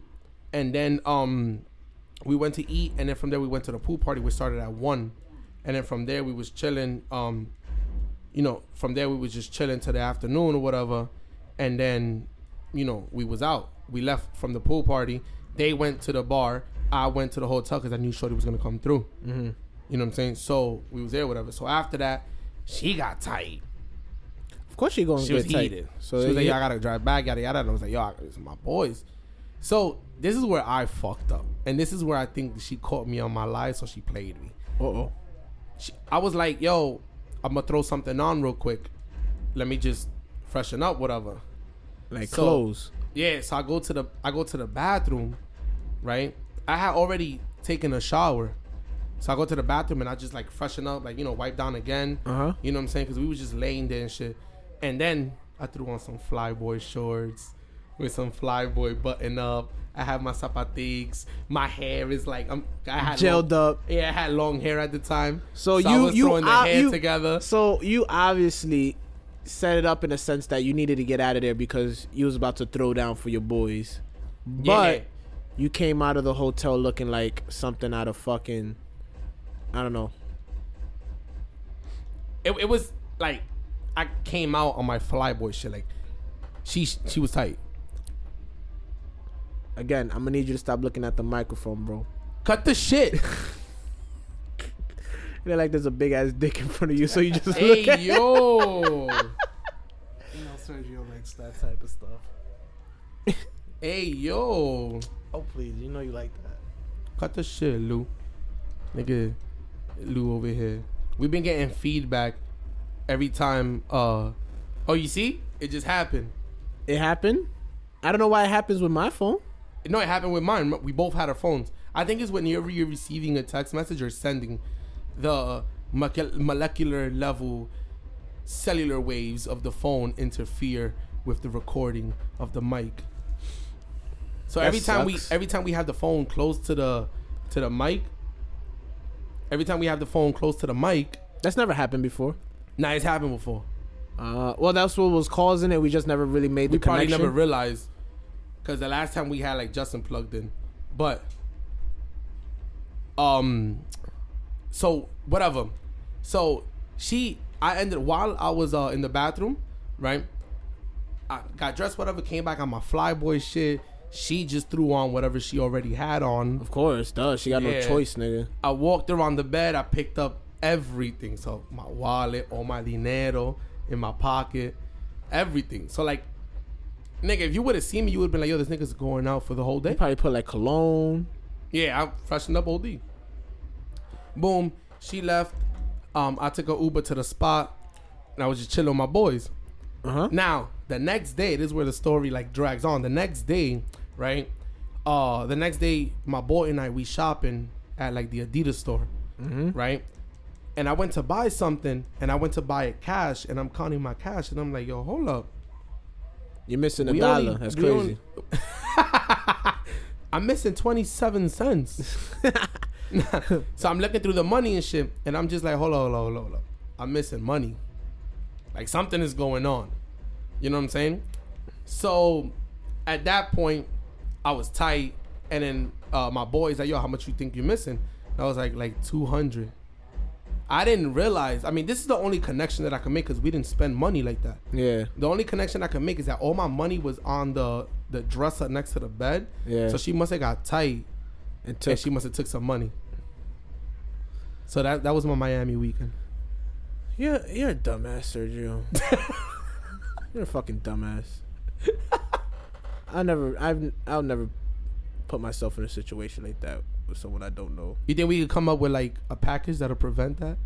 and then um, we went to eat, and then from there we went to the pool party. We started at one, and then from there we was chilling. Um, you know, from there we was just chilling to the afternoon or whatever, and then, you know, we was out. We left from the pool party. They went to the bar. I went to the hotel because I knew Shorty was gonna come through. Mm-hmm. You know what I'm saying? So we was there, whatever. So after that, she got tight. Of course, she going to was tight. heated. So she was like, "Yo, I gotta drive back, yada yada." And I was like, "Yo, I- this is my boys." So this is where I fucked up, and this is where I think she caught me on my lie, so she played me. Uh-oh. I was like, "Yo, I'm gonna throw something on real quick. Let me just freshen up, whatever." like So- clothes. Yeah, so I go to the I go to the bathroom, right? I had already taken a shower, so I go to the bathroom and I just like freshen up, like you know, wipe down again. Uh huh. You know what I'm saying? Because we was just laying there and shit. And then I threw on some fly boy shorts, with some flyboy button up. I have my zapatiques. My hair is like I'm. I had Gelled long, up. Yeah, I had long hair at the time. So, I you you, throwing the ob- hair you together. So you obviously set it up in a sense that you needed to get out of there because you was about to throw down for your boys. But Yeah. you came out of the hotel looking like something out of fucking I don't know. it, it was like I came out on my flyboy shit. Like she she was tight. Again, I'm gonna need you to stop looking at the microphone, bro. Cut the shit. You know, like there's a big ass dick in front of you, so you just look hey at yo. You know, Sergio likes that type of stuff. hey yo. Oh please, you know you like that. Cut the shit, Lou. Nigga, Lou over here. We've been getting feedback every time. Uh, oh, you see, it just happened. It happened. I don't know why it happens with my phone. No, it happened with mine. We both had our phones. I think it's whenever you're receiving a text message or sending the molecular level cellular waves of the phone interfere with the recording of the mic. So That every time sucks. we every time we have the phone close to the to the mic, every time we have the phone close to the mic, That's never happened before. nah, it's happened before. Uh, well, that's what was causing it. We just never really made the connection. we probably never realized because the last time we had like Justin plugged in, but um, so whatever. So she, I ended while I was uh in the bathroom, right? I got dressed, whatever, came back on my flyboy shit. She just threw on whatever she already had on. of course, duh. She got no choice, nigga. I walked around the bed. I picked up everything. So my wallet, all my dinero in my pocket, everything. So like, nigga, if you would have seen me, you would have been like, yo, this nigga's going out for the whole You day. probably put like cologne. Yeah, I freshened up OD. Boom. She left. Um, I took a Uber to the spot, and I was just chilling with my boys. Uh huh. Now, the next day, this is where the story like drags on. The next day, right? Uh, the next day, my boy and I we shopping at like the Adidas store, right? And I went to buy something, and I went to buy it cash, and I'm counting my cash, and I'm like, yo, hold up. You're missing a We dollar. only- That's crazy. I'm missing 27 cents. so I'm looking through the money and shit, and I'm just like, hold on, hold on, hold on, hold on. I'm missing money. Like something is going on. You know what I'm saying? So at that point, I was tight, and then uh, my boy's like, yo, how much you think you're missing? And I was like, like 200. I didn't realize. I mean, this is the only connection that I can make because we didn't spend money like that. yeah. The only connection I can make is that all my money was on the the dresser next to the bed. Yeah. So she must have got tight And took. and she must have took some money. So that that was my Miami weekend. You're you're a dumbass, Sergio. you're a fucking dumbass. I never, I've, I'll never put myself in a situation like that with someone I don't know. You think we could come up with like a package that'll prevent that?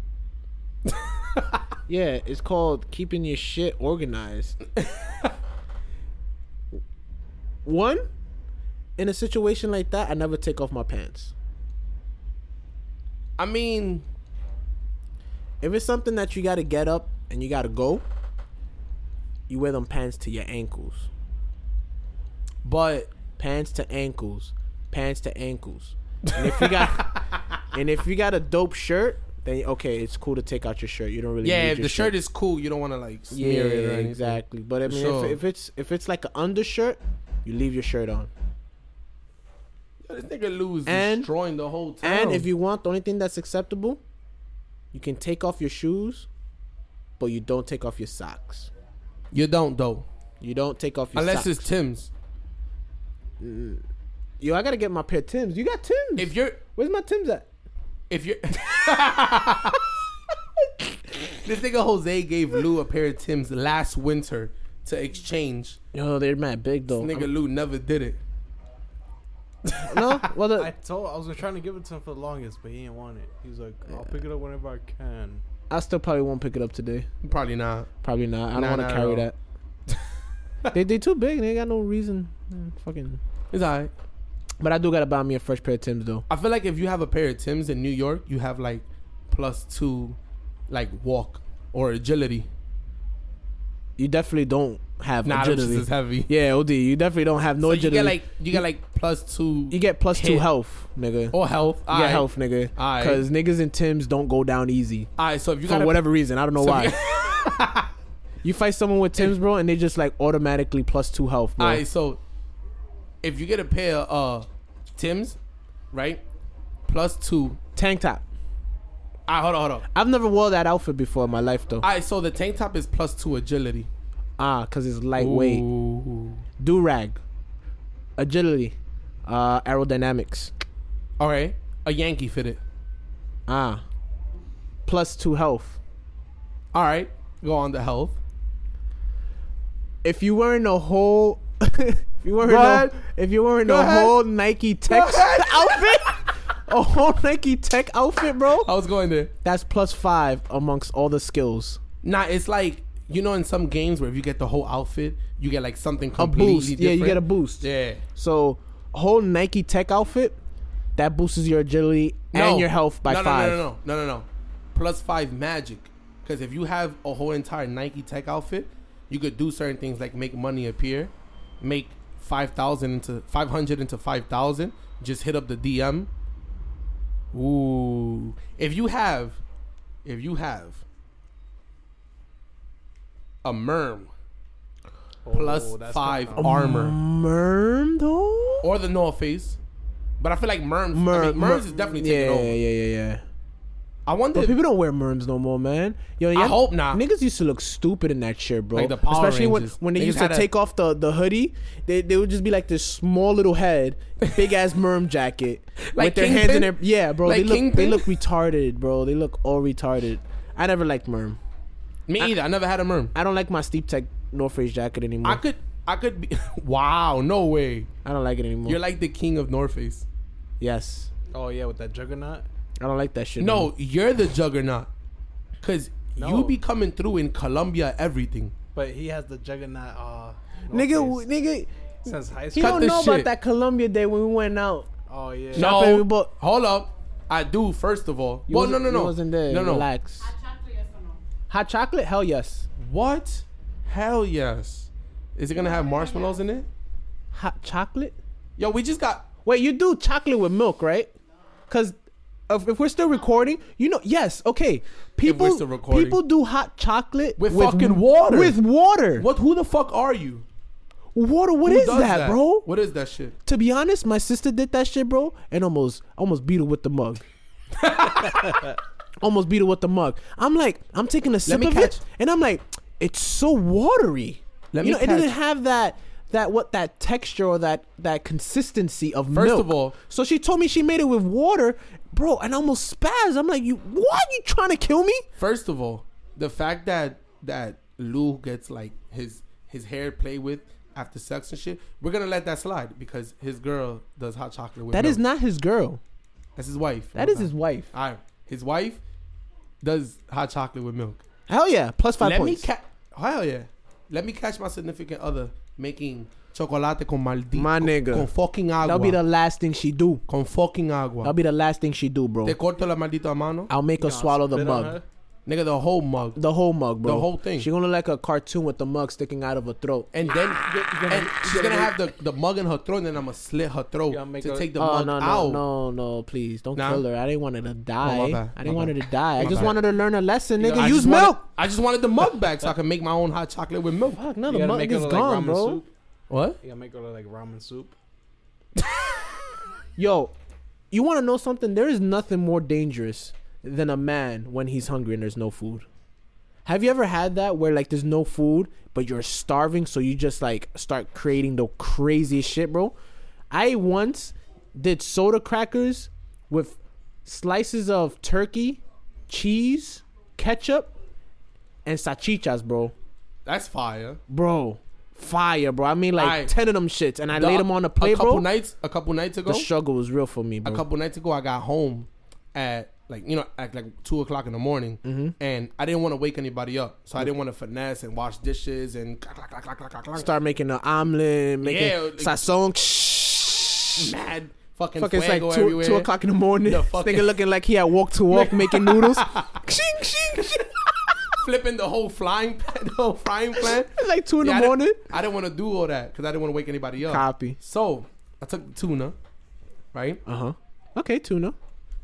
Yeah, it's called keeping your shit organized. One, in a situation like that, I never take off my pants. I mean, If it's something that you got to get up and you got to go, you wear them pants to your ankles. but Pants to ankles, pants to ankles. And if you got, and if you got a dope shirt, then okay, it's cool to take out your shirt. You don't really yeah, if the shirt is cool, you don't want to like yeah, it or exactly. But I mean, sure. if, if it's if it's like an undershirt, you leave your shirt on. This nigga lose And- destroying the whole town. And if you want the only thing that's acceptable, you can take off your shoes, but you don't take off your socks. you don't though, You don't take off your socks. unless socks. it's Tim's. Mm. Yo, I gotta get my pair of Tims. You got Tims? If you're Where's my Tims at? if you're this nigga Jose gave Lou a pair of Tim's last winter to exchange. Yo, they're mad big though. This nigga Lou never did it. no, well, I told I was trying to give it to him for the longest, but he didn't want it. He was like, "I'll pick it up whenever I can." I still probably won't pick it up today. Probably not. Probably not. I don't Nah, want to at carry all. that. they they too big. They ain't got no reason. Mm, Fucking. It's alright. But I do gotta buy me a fresh pair of Tims though. I feel like if you have a pair of Tim's in New York, you have like plus two, like walk or agility. You definitely don't have Nah, agility. is heavy. Yeah, OD. You definitely don't have no so you agility. get like you get like plus two you get plus two hit. health, nigga. or health. You Alright. get health, nigga. Alright. Because niggas and Tims don't go down easy Alright, so if you for whatever reason. I don't know so why. you- You fight someone with Tims, bro, and they just like automatically plus two health, bro. Alright, so if you get a pair of uh Tim's, right? Plus two. Tank top. Alright, hold on, hold on. I've never wore that outfit before in my life though. Alright, so the tank top is plus two agility. Ah, cause it's lightweight. Do rag. Agility. Uh, aerodynamics. Alright. A Yankee fitted. Ah. Plus two health. Alright. Go on to health. If you wearing a whole, if you wearing Go a, if you wearing Go a ahead. whole Nike Tech outfit, a whole Nike Tech outfit, bro, I was going there. that's plus five amongst all the skills. Nah, it's like you know in some games where if you get the whole outfit, you get like something A completely boost. different. Yeah, you get a boost. Yeah. So, whole Nike Tech outfit, that boosts your agility No. and your health by no, no, five. No, no, no, no, no, no. Plus five magic. Because if you have a whole entire Nike Tech outfit, you could do certain things like make money appear, make five thousand into five hundred into five thousand. Just hit up the DM. Ooh, if you have, if you have a merm Oh, five kinda- armor Merm though. or the North Face, but I feel like merms, Mer- I mean, merms mer- is definitely yeah, taking over. Yeah, yeah, yeah, yeah. I wonder. But people don't wear merms no more, man. Yo, I hope not. Niggas used to look stupid in that shit, bro. Like the Power Especially Rangers. when when they Niggas used to had a- take off the, the hoodie, they, they would just be like this small little head, big ass merm jacket, Like with their hands in their yeah, bro. they Like look they Kingpin? look retarded, bro. They look all retarded. I never liked merm. Me either. I never had a merm. I don't like my Steep Tech North Face jacket anymore. I could. I could be. wow. No way. I don't like it anymore. You're like the king of North Face. yes, Oh yeah, with that juggernaut. I don't like that shit. No, you're the juggernaut. Cause you be coming through in Columbia everything. But he has the juggernaut. Uh, nigga, w- nigga, since high he school. Cut don't know shit. about that Columbia day when we went out. Oh yeah. Shopping, we No. bought- Hold up. I do. First of all. You well, no, wasn't- no, no. Wasn't there. No, no. Relax. Hot chocolate? Hell yes. What? Hell yes. Is it gonna have marshmallows in it? Hot chocolate? Yo, we just got. Wait, you do chocolate with milk, right? Because if, if we're still recording, you know, yes, okay. People, still recording. people do hot chocolate With fucking water. With water. What? Who the fuck are you? Water? What Who is does that, bro? What is that shit? To be honest, my sister did that shit, bro, and almost almost beat her with the mug. almost beat her with the mug. I'm like, I'm taking a sip me of catch- it, and I'm like, it's so watery. Let you me know, it didn't have that that what that texture or that that consistency of First milk. of all- so she told me she made it with water, bro, and I almost spazzed. I'm like, you what? You trying to kill me? First of all, the fact that that Lou gets like his his hair played with after sex and shit, we're gonna let that slide because his girl does hot chocolate with That milk. is not his girl. That's his wife. That is his wife. Right, his wife does hot chocolate with milk. Hell yeah, plus five Let points. me catch. Hell yeah. Let me catch my significant other making chocolate con maldito. My nigga. Con fucking agua. That'll be the last thing she do. con fucking agua. That'll be the last thing she do, bro. Te corto la maldita mano. I'll make her You swallow the mug. Nigga, the whole mug. The whole mug, bro. The whole thing. She gonna look like a cartoon with the mug sticking out of her throat. And then ah, and she's gonna have the, the mug in her throat, and then I'm gonna slit her throat gonna make to her- take the oh mug no no out. no no! Please don't Nah. kill her. I didn't want her to die. Oh, my bad, I didn't my want her to die. I My just bad. wanted her to learn a lesson, nigga. I Use just milk. Wanted, I just wanted the mug back so I can make my own hot chocolate with milk. Fuck, no, the mug make it is look like gone, bro. soup. What? You gotta make it look like ramen soup. Yo, you want to know something? There is nothing more dangerous than a man when he's hungry and there's no food. Have you ever had that where like there's no food but you're starving, so you just like start creating the craziest shit, bro? I once did soda crackers with slices of turkey, cheese, ketchup, and salchichas, bro. That's fire. Bro, fire, bro. I mean, like Aight. ten of them shits, and I The- laid them on the plate, a couple bro. nights. A couple nights ago. the struggle was real for me, Bro. a couple nights ago, I got home at like you know at like two o'clock in the morning, Mm-hmm. and I didn't want to wake anybody up, so I didn't want to finesse and wash dishes and clack, clack, clack. Start making an omelet, making Yeah, like- mad fucking Fuck, it's like two, everywhere. two o'clock in the morning. The This fucking- nigga looking like he had walk to walk making noodles. Shing, shing, shing. Flipping the whole flying pan, the whole frying pan. It's like two in Yeah, I the didn't- morning. I didn't want to do all that because I didn't want to wake anybody up. Copy. So I took the tuna, right? Uh huh. Okay, tuna.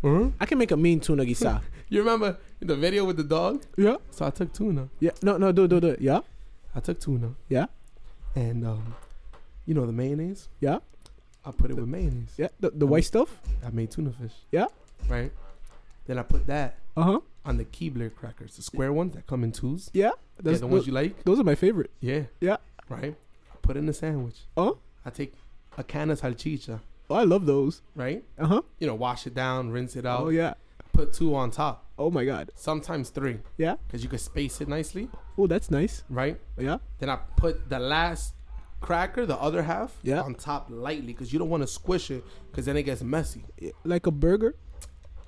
Uh-huh. I can make a mean tuna gisa. You remember the video with the dog? yeah. So I took tuna. Yeah. No, no, do, do, do. Yeah. I took tuna Yeah. and um, you know the mayonnaise. Yeah. I put it with mayonnaise. Yeah. The, the white stuff. I made tuna fish. Yeah. Right. Then I put that Uh huh. on the Keebler crackers, the square ones that come in twos. Yeah. Yeah, That's the ones you like. those are my favorite. Yeah. Yeah. Right. I put in the sandwich. Oh. I take a can of salchicha. Oh, I love those. Right. Uh huh. You know, wash it down, rinse it out. Oh yeah. Put two on top. Oh my god. Sometimes three, Yeah. because you can space it nicely. Oh, that's nice. Right. Yeah. Then I put the last cracker, the other half, Yeah. on top lightly, because you don't want to squish it, because then it gets messy. Like a burger.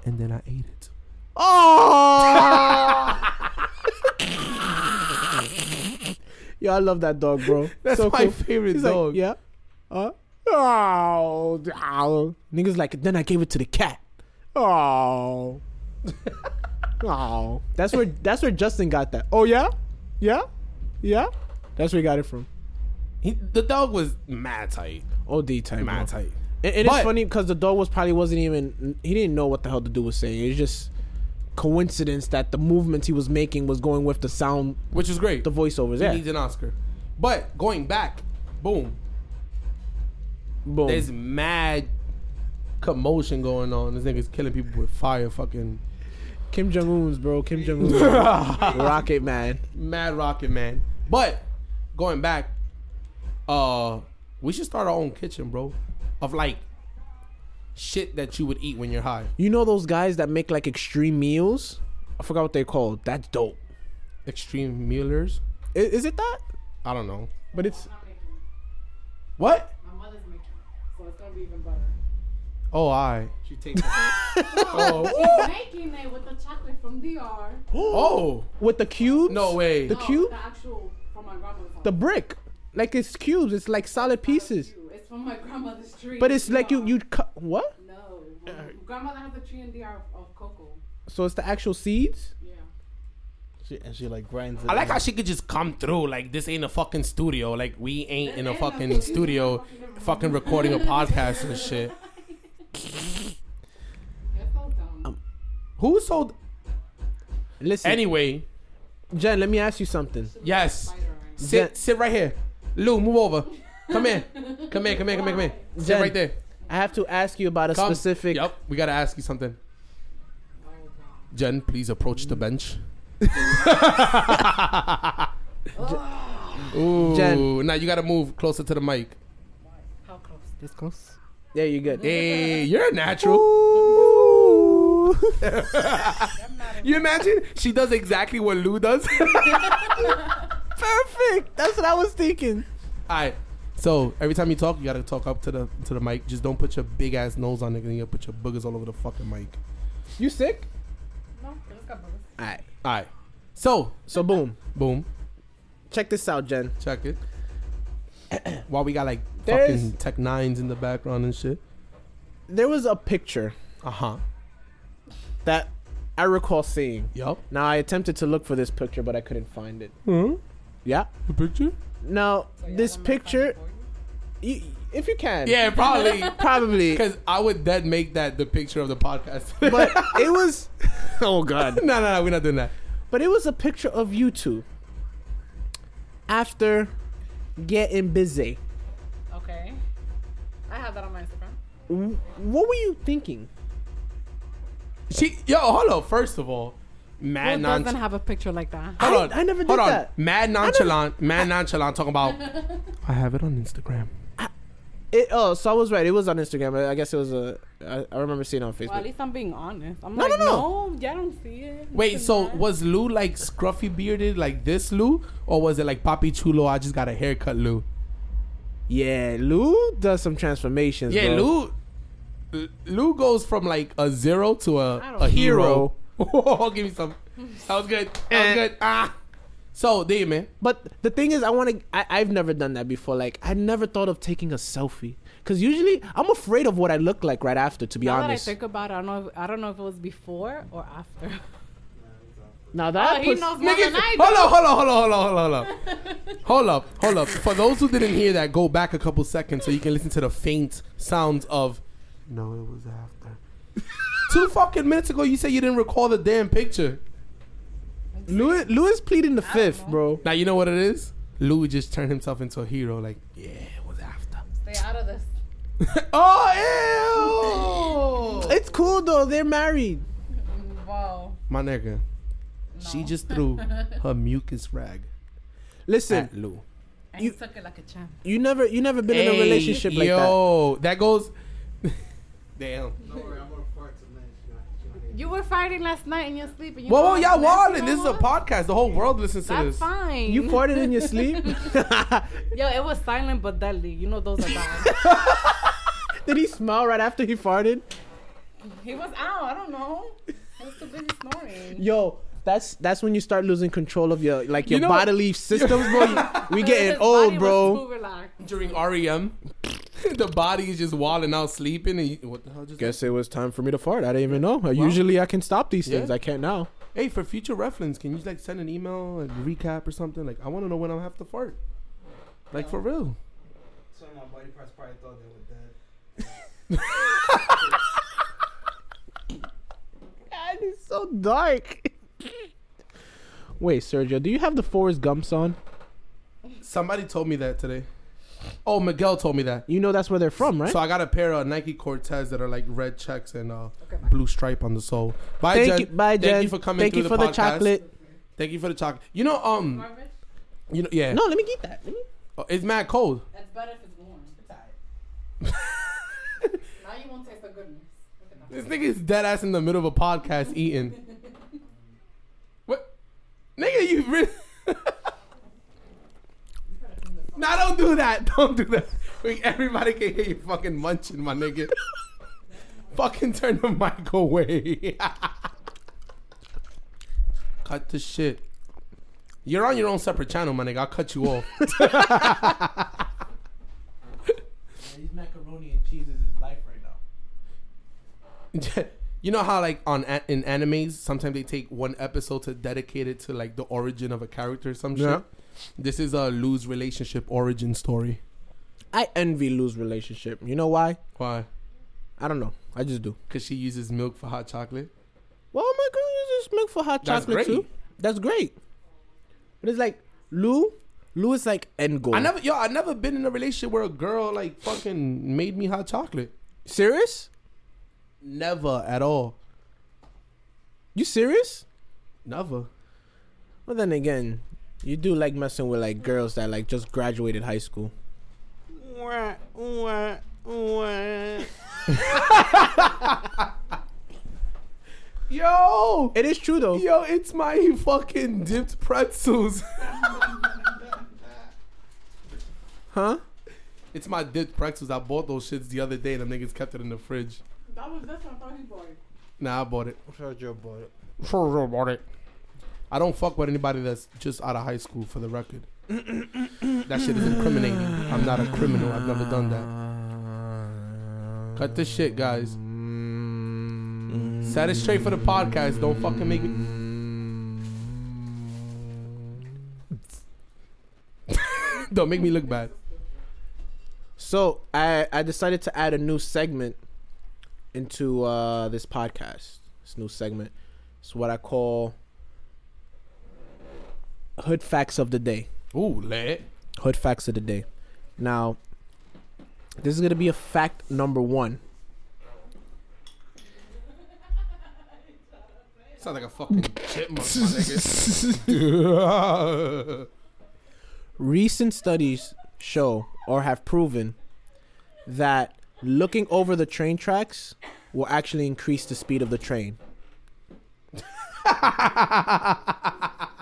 And then I ate it. Oh. yeah, I love that dog, bro. That's So my cool. favorite He's dog. Like, yeah. Uh, oh, ow. Niggas like, then I gave it to the cat. Oh. oh. That's where that's where Justin got that. Oh yeah? Yeah? Yeah? That's where he got it from. He, the dog was mad tight. OD type. Mad bro. tight. It, it is funny because the dog was probably wasn't even he didn't know what the hell the dude was saying. It was just coincidence that the movements he was making was going with the sound, Which is great. the voiceovers. He Yeah, needs an Oscar. But going back, boom. boom. There's mad commotion going on. This nigga's killing people with fire, fucking Kim Jong Un's bro. Kim Jong Un, Rocket Man. mad rocket man. But going back, uh, we should start our own kitchen, bro, of like shit that you would eat when you're high. You know those guys that make like extreme meals? I forgot what they're called. That's dope. Extreme Muellers. I- Is, it that? I don't know. But it's Not making. What? My mother's making. So it's gonna be even better. Oh, I. She takes Oh. making it with the chocolate from DR. oh. with the cubes. No way. The No, cube, The actual from my grandmother's house. the brick, like it's cubes. It's like solid pieces. It's from my grandmother's tree. But it's like you you cut what? No. My grandmother has a tree in DR of, of cocoa. So it's the actual seeds. Yeah. she, and she like grinds it. I like in. how she could just come through. Like this ain't a fucking studio. Like we ain't in a fucking studio, fucking recording a podcast and shit. It's so dumb. Um, who sold? Listen, Anyway, Jen, let me ask you something. yes. Spider right now. Sit, sit right here. Lou, move over. Come here. Come here. Come here. Come here. Come here. Sit Jen. right there. I have to ask you about a Come. specific. Yep. We gotta ask you something. Jen, please approach the bench. Ooh, Jen. now you gotta move closer to the mic. How close? This close? Yeah, you're good. Hey, you're a natural. You imagine she does exactly what Lou does. Perfect. That's what I was thinking. All right. So every time you talk, you gotta talk up to the to the mic. Just don't put your big ass nose on it, and you gotta put your boogers all over the fucking mic. You sick? No, I just got boogers. All right. All right. So So boom. boom, Check this out, Jen. check it. While we got like There's- fucking Tech Nines in the background and shit. There was a picture Uh huh. that I recall seeing. Yup. Now I attempted to look for this picture, but I couldn't find it. Huh? Yeah. The picture? Now this picture, you, if you can, Yeah, probably. probably. Because I would then make that the picture of the podcast. But it was. Oh God. no, no, no, we're not doing that. But it was a picture of you two after getting busy. Okay. I have that on my Instagram. What were you thinking? She, yo, hold up. First of all, mad Who nonchalant. doesn't have a picture like that? Hold on. I never did hold on. that. Mad nonchalant. Mad nonchalant talking about. I have it on Instagram. It, oh, so I was right. It was on Instagram. I I guess it was a. I, I remember seeing it on Facebook. Well, at least I'm being honest. I'm No, like, no, no, no. yeah, I don't see it. Wait, This so and that. was Lou like scruffy bearded like this Lou, or was it like Papi Chulo? I just got a haircut, Lou. yeah, Lou does some transformations. Yeah, bro. Lou. Lou goes from like a zero to a, I don't a know. hero. Oh, give me some. That was good. That was Eh. good. Ah. So, there, man. But the thing is, I want to. I've never done that before. Like, I never thought of taking a selfie because usually I'm afraid of what I look like right after. To be now that I think about it, I don't know. If, I don't know if it was before or after. Now Oh, that he puss- knows more than I do. hold up, hold up, hold up, hold up, hold up, hold up. hold up, hold up. For those who didn't hear that, go back a couple seconds so you can listen to the faint sounds of. No, it was after. Two fucking minutes ago, you said you didn't recall the damn picture. Louis Louis pleading the fifth, bro. Now you know what it is. Louis just turned himself into a hero. Like, yeah, it was after. Stay out of this. oh, ew! It's cool though. They're married. Wow. My nigga, she just threw her mucus rag Listen, at Lou. And You- he took it like a champ. you never you never been in a relationship like that. Yo, that goes. Damn. Don't worry, I'm gonna fart tonight. She's not- she's not here. You were fighting last night in your sleep. And you Whoa, whoa, called y'all Nancy wildin'. This is a podcast. The whole world listens to That's this. fine. You farted in your sleep? Yo, it was silent but deadly. You know those are bad. Did he smile right after he farted? he was out. I don't know. He was too busy snoring. Yo, that's that's when you start losing control of your like your You know- bodily systems, bro. We getting old, bro. During REM, the body is just wilding out, sleeping. And you, what the hell just Guess it was time for me to fart. I didn't even know. Uh, Usually I can stop these things. Yeah. I can't now. Hey, for future reference, can you like send an email and recap or something? Like, I want to know when I'll have to fart. Like for real. Some of my body parts probably thought they were dead. God, it's so dark. Wait, Sergio, do you have the Forrest Gumps on? Somebody told me that today. Oh, Miguel told me that. You know that's where they're from, right? So I got a pair of Nike Cortez that are like red checks and uh, Okay, blue stripe on the sole. Bye, Thank Jen. you, bye, Thank you for coming Thank you the for the podcast. chocolate. Thank you for the chocolate. You know, um, you know, yeah, No, let me get that. Let me- Oh, it's mad cold. That's better if it's warm. now you won't taste the goodness. Look at that. This nigga is dead ass in the middle of a podcast eating. What? Nigga, you really. nah, don't do that. Don't do that. Everybody can hear you fucking munching, my nigga. fucking turn the mic away. cut the shit. You're on your own separate channel, my nigga. I'll cut you off. These macaroni and cheese is life right now. you know how like on in animes sometimes they take one episode to dedicate it to like the origin of a character or some Yeah. shit. This is a Lou's relationship origin story. I envy Lou's relationship. You know why? Why? I don't know. I just do. Because she uses milk for hot chocolate. Well, my girl uses milk for hot That's chocolate great. too. That's great. But it's like Lou. Lou is like end goal. I never, yo, I never been in a relationship where a girl like fucking made me hot chocolate. serious. Never at all. You serious? Never. Well, then again, you do like messing with like girls that like just graduated high school. Yo, It is true though. yo, it's my fucking dipped pretzels. Huh? it's my dipped pretzels. I bought those shits the other day. And them niggas kept it in the fridge. That was this one. I thought he bought it. Nah, I bought it. Sergio bought it. For real about it. I don't fuck with anybody that's just out of high school for the record. that shit is incriminating. I'm not a criminal. I've never done that. Cut this shit, guys. Set it straight for the podcast. Don't fucking make it. don't make me look bad. So I I decided to add a new segment into uh, this podcast. This new segment. It's what I call hood facts of the day. Ooh, lit. Hood facts of the day. Now, this is gonna be a fact number one. Sound like a fucking chipmunk, my nigga. Recent studies show or have proven that looking over the train tracks will actually increase the speed of the train.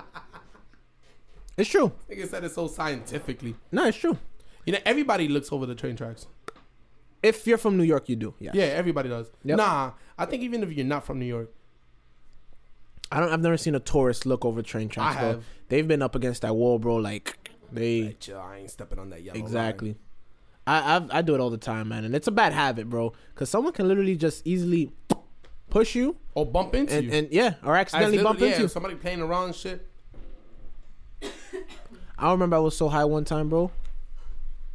it's true. Nigga said it so scientifically. No, it's true. You know, everybody looks over the train tracks. If you're from New York, you do. Yes. Yeah, everybody does. Yep. Nah, I think even if you're not from New York, I don't. I've never seen a tourist look over train tracks. I have. They've been up against that wall, bro. Like they chill, I ain't stepping on that yellow. exactly. I, I I do it all the time, man, and it's a bad habit, bro. Because someone can literally just easily push you, Or bump into and, you. and yeah, or accidentally bump yeah, into you. somebody playing around shit. I remember I was so high one time, bro.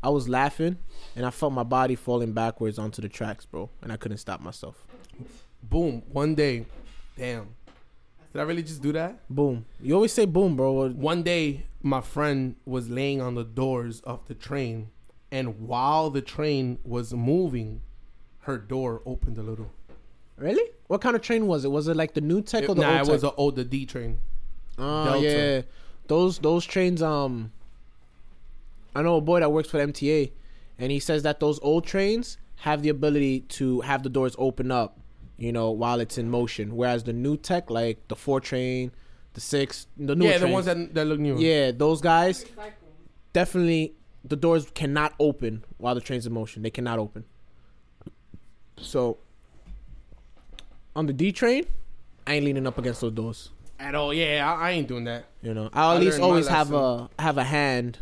I was laughing, and I felt my body falling backwards onto the tracks, bro, and I couldn't stop myself. Boom. One day, damn. Did I really just do that? Boom. You always say boom, bro. One day, my friend was laying on the doors of the train, and while the train was moving, her door opened a little. Really? What kind of train was it? Was it like the new tech or the nah, old it was a old the D train. Oh Delta. yeah, those those trains. Um, I know a boy that works for the MTA, and he says that those old trains have the ability to have the doors open up, you know, while it's in motion. Whereas the new tech, like the four train, the six, the new yeah, the ones that that look new. yeah, those guys definitely the doors cannot open while the train's in motion. They cannot open. So on the D train, I ain't leaning up against those doors. At all. Yeah, I, I ain't doing that. You know, I'll I at least always have a have a hand,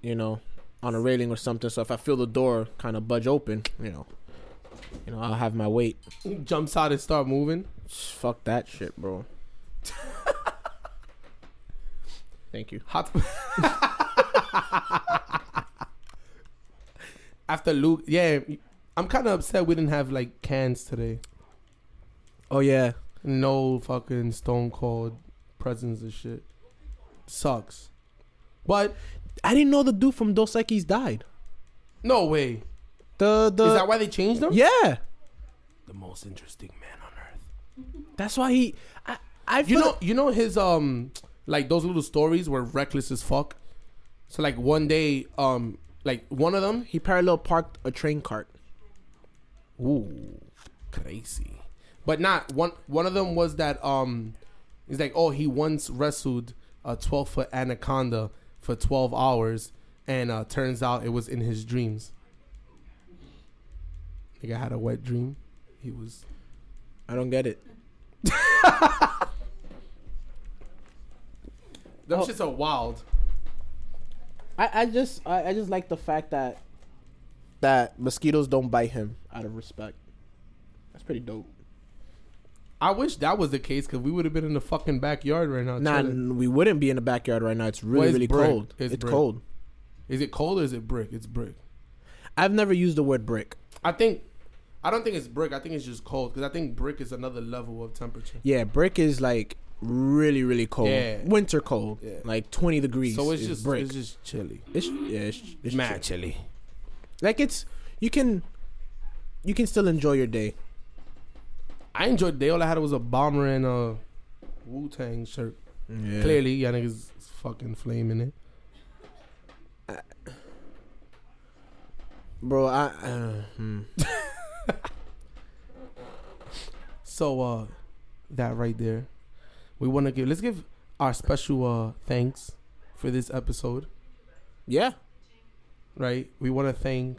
you know, on a railing or something. So if I feel the door kind of budge open, you know, you know, I'll have my weight. Jumps out and start moving. Fuck that shit, bro. Thank you. Hot. After Luke, yeah, I'm kind of upset we didn't have like cans today. Oh yeah, No fucking Stone Cold presents and shit. Sucks. But I didn't know the dude from Dos Equis died. no way. The the Is that why they changed them? yeah, The most interesting man on earth. that's why he. I I You know, you know his um, like those little stories were reckless as fuck. So like one day, um, like one of them, he parallel parked a train cart. Ooh, crazy. But not one. One of them was that um, he's like, oh, he once wrestled a twelve foot anaconda for twelve hours, and uh, turns out it was in his dreams. Nigga had a wet dream. He was. I don't get it. Them Oh. shits are wild. I, I just I, I just like the fact that that mosquitoes don't bite him out of respect. That's pretty dope. I wish that was the case because we would have been in the fucking backyard right now. Nah, chilling. we wouldn't be in the backyard right now. It's really Well, it's really brick. cold. It's It's, brick. cold. Is it cold or is it brick? It's brick. I've never used the word brick. I think. I don't think it's brick. I think it's just cold because I think brick is another level of temperature. Yeah, brick is like really really cold. Yeah. Winter cold. Yeah. Like 20 degrees. So it's just brick. it's just chilly. It's yeah, it's, it's Mad chill. chilly. Like it's you can you can still enjoy your day. I enjoyed the day. All I had was a bomber and a Wu Tang shirt. Yeah. Clearly, y'all niggas fucking flaming it. Bro, I uh, hmm. So uh that right there. We wanna give let's give our special uh thanks for this episode. Yeah. Right? We wanna thank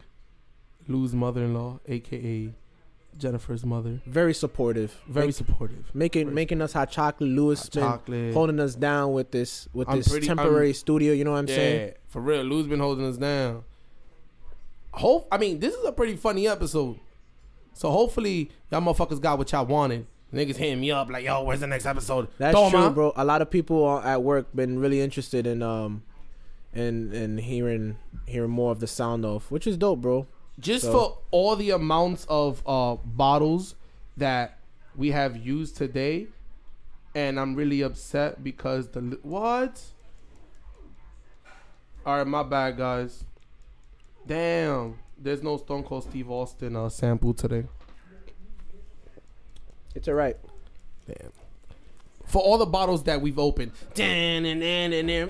Lou's mother in law, aka Jennifer's mother. Very supportive. Very Make- supportive. making Very making us hot chocolate. Lewis Hot been chocolate. holding us down with this with I'm this pretty- temporary I'm- studio. You know what I'm yeah, saying? for real. Lou's been holding us down. Hope I mean this is a pretty funny episode. So hopefully y'all motherfuckers got what y'all wanted. Niggas hitting me up like, yo, where's the next episode? That's Toma. true, bro. A lot of people are- at work been really interested in um in in hearing hearing more of the sound off, which is dope, bro. Just So- for all the amounts of uh bottles that we have used today, and I'm really upset because the what? All right, my bad, guys. Damn, there's no Stone Cold Steve Austin uh, sample today. It's alright. Damn. For all the bottles that we've opened. Dan and dan and dan.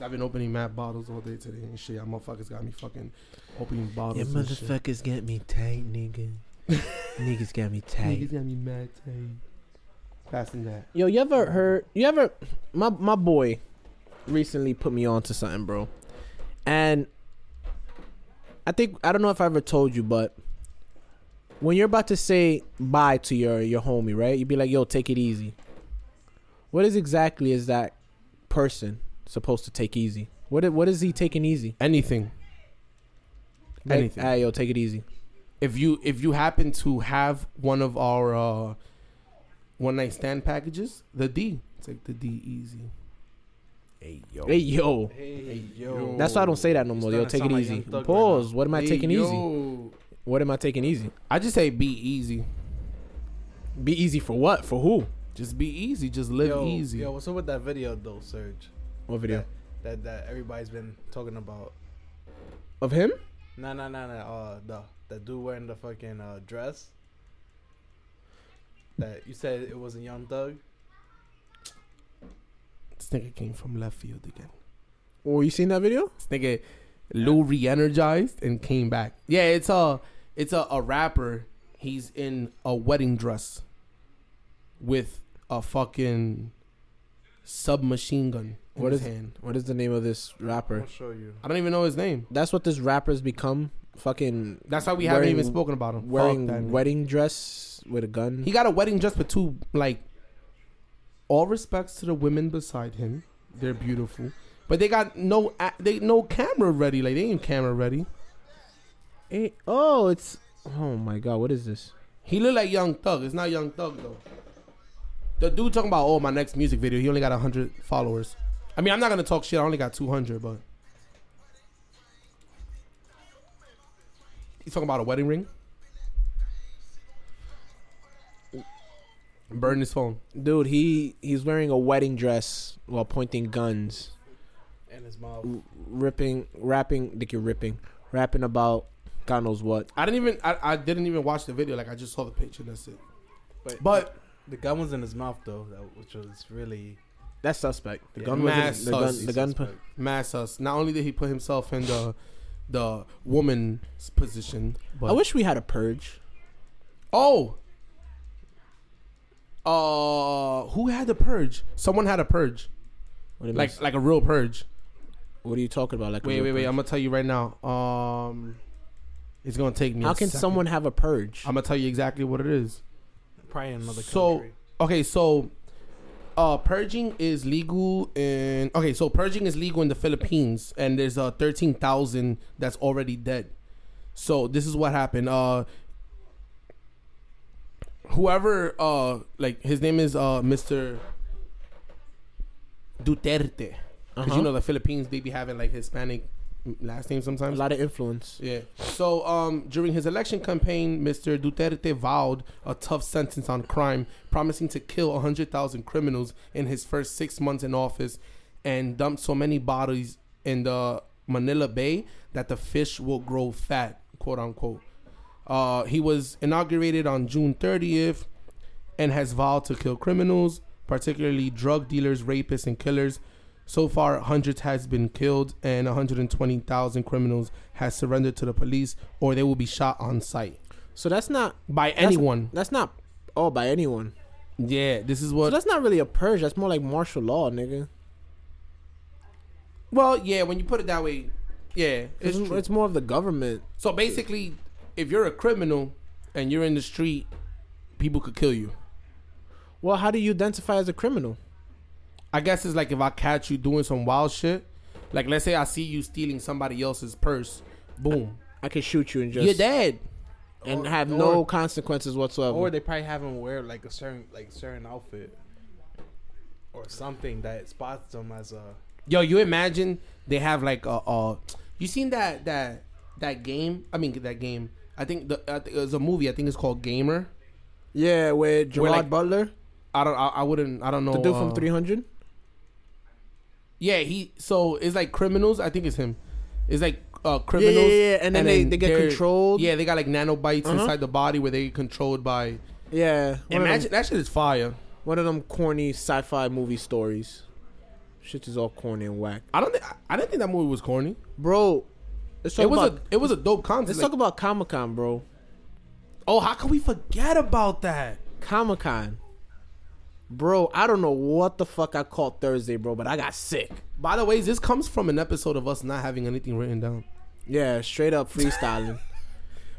I've been opening mad bottles all day today and shit. Y'all motherfuckers got me fucking opening bottles. and shit. get me tight, nigga. Niggas got me tank. Niggas got me mad tight. Passing that. Yo, you ever heard? You ever? My my boy recently put me on to something, bro, and I think I don't know if I ever told you, but when you're about to say bye to your your homie, right? You'd be like, "Yo, take it easy." What is exactly is that person supposed to take easy? What what is he taking easy? Anything. Like, Anything. Hey, yo, take it easy. if you if you happen to have one of our uh, one night stand packages, the D, take the D easy. Hey yo, Hey yo, Hey, yo. that's why I don't say that no more. Yo, take it sound like easy. Young Thug right Pause. what am I Hey, taking easy? What am I taking easy? I just say be easy. Be easy for what? For who? Just be easy. Just live yo, easy. Yo, what's up with that video though, Serge? What video That that everybody's been talking about. of him? Nah, nah, nah, nah. Uh, the the dude wearing the fucking uh, dress. That you said it was a Young Thug. This nigga came from left field again. Oh, you seen that video? This nigga Lou re-energized and came back. Yeah, it's a it's a, a rapper. He's in a wedding dress with a fucking submachine gun in What his hand. What is the name of this rapper? I'll show you. I don't even know his name. That's what this rapper's become. Fucking That's why we haven't even spoken about him. Wearing that nigga. wedding dress with a gun. He got a wedding dress with two like all respects to the women beside him. They're beautiful. But they got no they no camera ready. Like they ain't camera ready. Eh, oh, it's oh my god, what is this? He look like Young Thug. It's not Young Thug though. The dude talking about oh my next music video. He only got hundred followers. I mean I'm not gonna talk shit. I only got two hundred, but he's talking about a wedding ring. Burn his phone. Dude, he he's wearing a wedding dress while pointing guns, In his mouth. r- ripping, rapping, like you're ripping, rapping about God knows what. I didn't even I, I didn't even watch the video. Like I just saw the picture. That's it. But But the gun was in his mouth though, which was really That's suspect. The Yeah. gun Mad was the gun. The gun. suspect. mass us. Not only did he put himself in the the woman's position, but I wish we had a purge. oh, uh, who had the purge? Someone had a purge, What, do you like mean? like a real purge. what are you talking about? Like a Wait, real wait, wait. purge? I'm gonna tell you right now. Um, it's gonna take me. How a can second. someone have a purge? I'm gonna tell you exactly what it is. probably in another So- country. Okay, so uh purging is legal in okay, so purging is legal in the Philippines and there's uh 13,000 that's already dead. So this is what happened. Uh whoever uh like his name is uh Mr. Duterte. Cuz Uh-huh. you know the Philippines they be having like Hispanic last name sometimes. a lot of influence. Yeah. So um, during his election campaign, Mr. Duterte vowed a tough sentence on crime, promising to kill 100,000 criminals in his first six months in office and dump so many bodies in the Manila Bay that the fish will grow fat, quote unquote. Uh, he was inaugurated on June 30th and has vowed to kill criminals, particularly drug dealers, rapists, and killers. So far, hundreds has been killed, and 120,000 criminals has surrendered to the police, or they will be shot on site. So that's not by that's- anyone. That's not oh by anyone. Yeah, this is what. So that's not really a purge. That's more like martial law, nigga. well, yeah, when you put it that way, yeah, it's it's more of the government. so basically, if you're a criminal and you're in the street, people could kill you. Well, how do you identify as a criminal? I guess it's like if I catch you doing some wild shit, like let's say I see you stealing somebody else's purse, boom, I can shoot you and just you're dead. and Or- have no or- consequences whatsoever. Or they probably have him wear like a certain like certain outfit or something that spots them as a Yo, you imagine they have like a, uh, you seen that that that game? I mean that game. I think the I think it was a movie. I think it's called Gamer. yeah, with Gerard like- Butler, I don't. I, I wouldn't. I don't know. the dude from uh, 300. Yeah, he. So it's like criminals. I think it's him. It's like uh, Yeah, criminals. yeah, yeah, and then they, they get controlled. Yeah, they got like nanobites Uh-huh. inside the body where they get controlled by. yeah. Imagine them, that shit is fire. one of them corny sci-fi movie stories. Shit is all corny and whack, I don't think. I didn't think that movie was corny. bro. It was about a. It was a dope concept. let's Like, talk about Comic Con, bro. oh, how can we forget about that? Comic Con, bro. I don't know what the fuck I caught Thursday, bro, but I got sick. By the way, this comes from an episode of us not having anything written down. Yeah, straight up freestyling.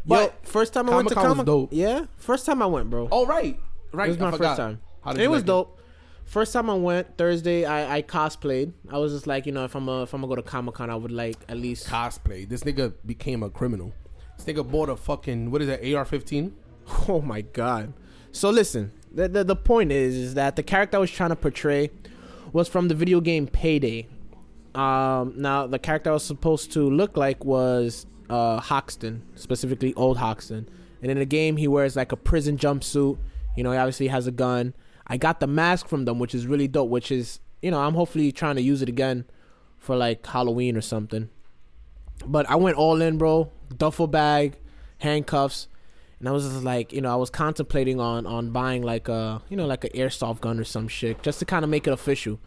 But Yo, first time I went to Comic-Con was dope. Yeah, first time I went, bro. Oh right, right. it was my first time. It was like dope. First time I went Thursday, I, I cosplayed. I was just like, you know, if I'm a, if I'm gonna go to Comic Con, I would like at least. Cosplay. This nigga became a criminal. This nigga bought a fucking what is that AR-15? Oh my god. So listen, the, the the point is is that the character I was trying to portray was from the video game Payday. Um, now the character I was supposed to look like was uh Hoxton, specifically old Hoxton. And in the game he wears like a prison jumpsuit. You know, he obviously has a gun. I got the mask from them, which is really dope, which is you know, I'm hopefully trying to use it again for like Halloween or something. But I went all in, bro. Duffel bag, handcuffs, and I was just like, you know, I was contemplating on on buying like a, you know, like an airsoft gun or some shit, just to kind of make it official.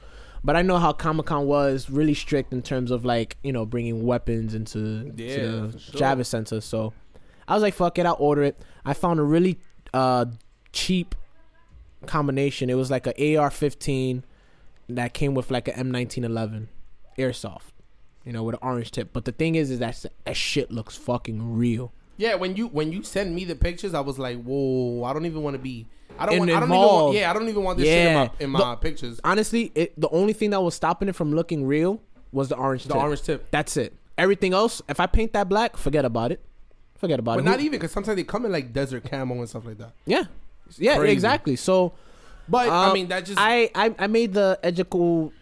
But I know how Comic Con was really strict in terms of like, you know, bringing weapons into to Yeah, the sure. Javits Center. So I was like, fuck it, I'll order it. I found a really uh cheap combination. It was like an AR-15 that came with like an M1911 airsoft, you know, with an orange tip. But the thing is, is that that shit looks fucking real. Yeah, when you when you send me the pictures, I was like, whoa, I don't even want to be. I don't want. I don't even want. Yeah, I don't even want this Yeah. shit in my, in my The- pictures. Honestly, it the only thing that was stopping it from looking real was the orange The tip. orange tip, That's it. Everything else, if I paint that black, forget about it. Forget about but it. But not even because sometimes they come in like desert camo and stuff like that. Yeah, yeah, Crazy. exactly. So, But I um, mean, that just I, I I made the ethical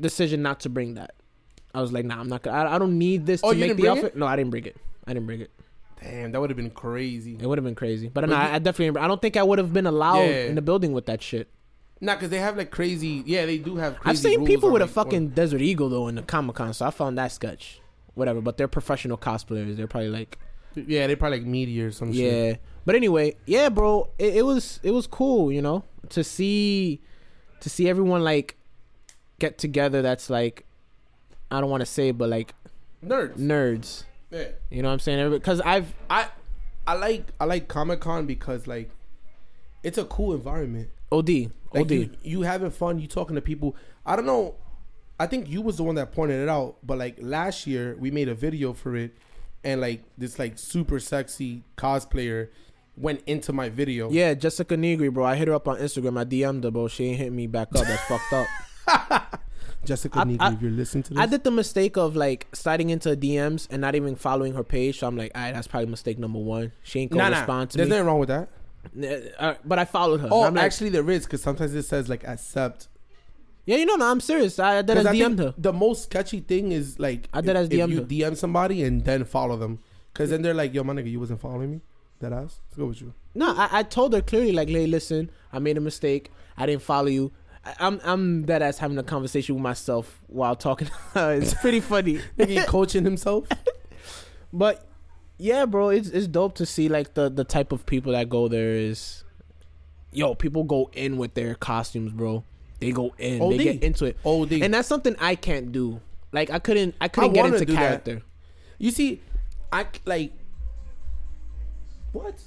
decision not to bring that. I was like, nah, I'm not gonna. I, I don't need this Oh, to make the outfit. No, I didn't bring it. I didn't bring it. Damn, that would have been crazy. It would have been crazy, but, But no, you- I, I definitely. I don't think I would have been allowed Yeah. in the building with that shit. Nah, because they have like crazy. Yeah, they do have. Crazy I've seen people with a like, fucking Desert Eagle though in the Comic Con, so I found that sketch. Whatever, but they're professional cosplayers. They're probably like, Yeah, they probably like media or some yeah. shit. But anyway, yeah, bro, it, it was it was cool, you know, to see to see everyone like get together. That's like, I don't want to say, but like Nerds. nerds. Yeah. You know what I'm saying? Because I've I I like I like Comic Con because like it's a cool environment. OD Like OD. you, you having fun, you talking to people. I don't know. I think you was the one that pointed it out, but like last year we made a video for it, and like this like super sexy cosplayer went into my video. Yeah, Jessica Nigri, bro. I hit her up on Instagram. I DM'd her, bro. She ain't hit me back up. That's fucked up. Jessica I- Nigri, I- if you're listening to this, I did the mistake of like sliding into DMs and not even following her page. So I'm like, all right, that's probably mistake number one. She ain't gonna nah, nah. respond to There's me. There's nothing wrong with that. Uh, but I followed her. Oh, I'm like, actually, there is because sometimes it says like accept. yeah, you know, no, I'm serious. I, did I DM'd her. The most sketchy thing is like I did if, as DM'd you her. DM somebody and then follow them, because then they're like, "Yo, my nigga, you wasn't following me." That ass. Let's go with you. No, I, I told her clearly, like, hey, listen, I made a mistake. I didn't follow you. I'm I'm dead ass having a conversation with myself while talking. it's pretty funny. Nigga, coaching himself. But yeah, bro, it's it's dope to see like the the type of people that go there is. Yo, people go in with their costumes, bro. They go in. OD. They get into it, OD. and that's something I can't do. Like I couldn't I couldn't I get into do that. character. You see, I like what?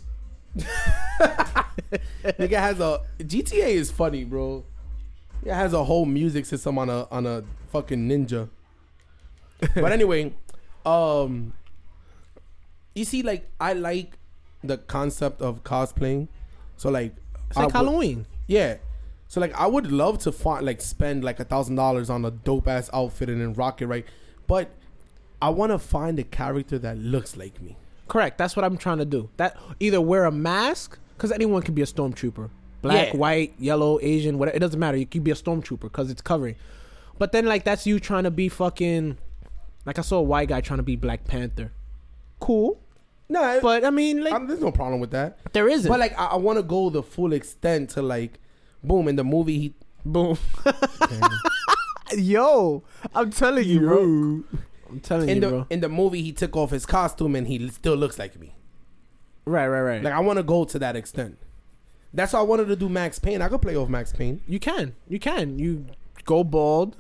Nigga has a GTA is funny, bro. It has a whole music system on a on a fucking ninja. but anyway, um, you see, like I like the concept of cosplaying. So like, It's I like would- Halloween. yeah. So like I would love to find like spend like a thousand dollars on a dope ass outfit and then rock it right. But I wanna find a character that looks like me. Correct. That's what I'm trying to do. That either wear a mask because anyone can be a stormtrooper. Black, Yeah. white, yellow, Asian, whatever. It doesn't matter. You could be a stormtrooper because it's covering. But then like that's you trying to be fucking. Like I saw a white guy trying to be Black Panther. Cool, No, but I mean like I'm, there's no problem with that. there isn't. But like I, I wanna go the full extent to like boom in the movie he boom. Yo, I'm telling you, bro. I'm telling in you, the bro. in the movie he took off his costume and he still looks like me. Right, right, right. Like I wanna go to that extent. That's why I wanted to do Max Payne. I could play off Max Payne. You can. You can. You go bald,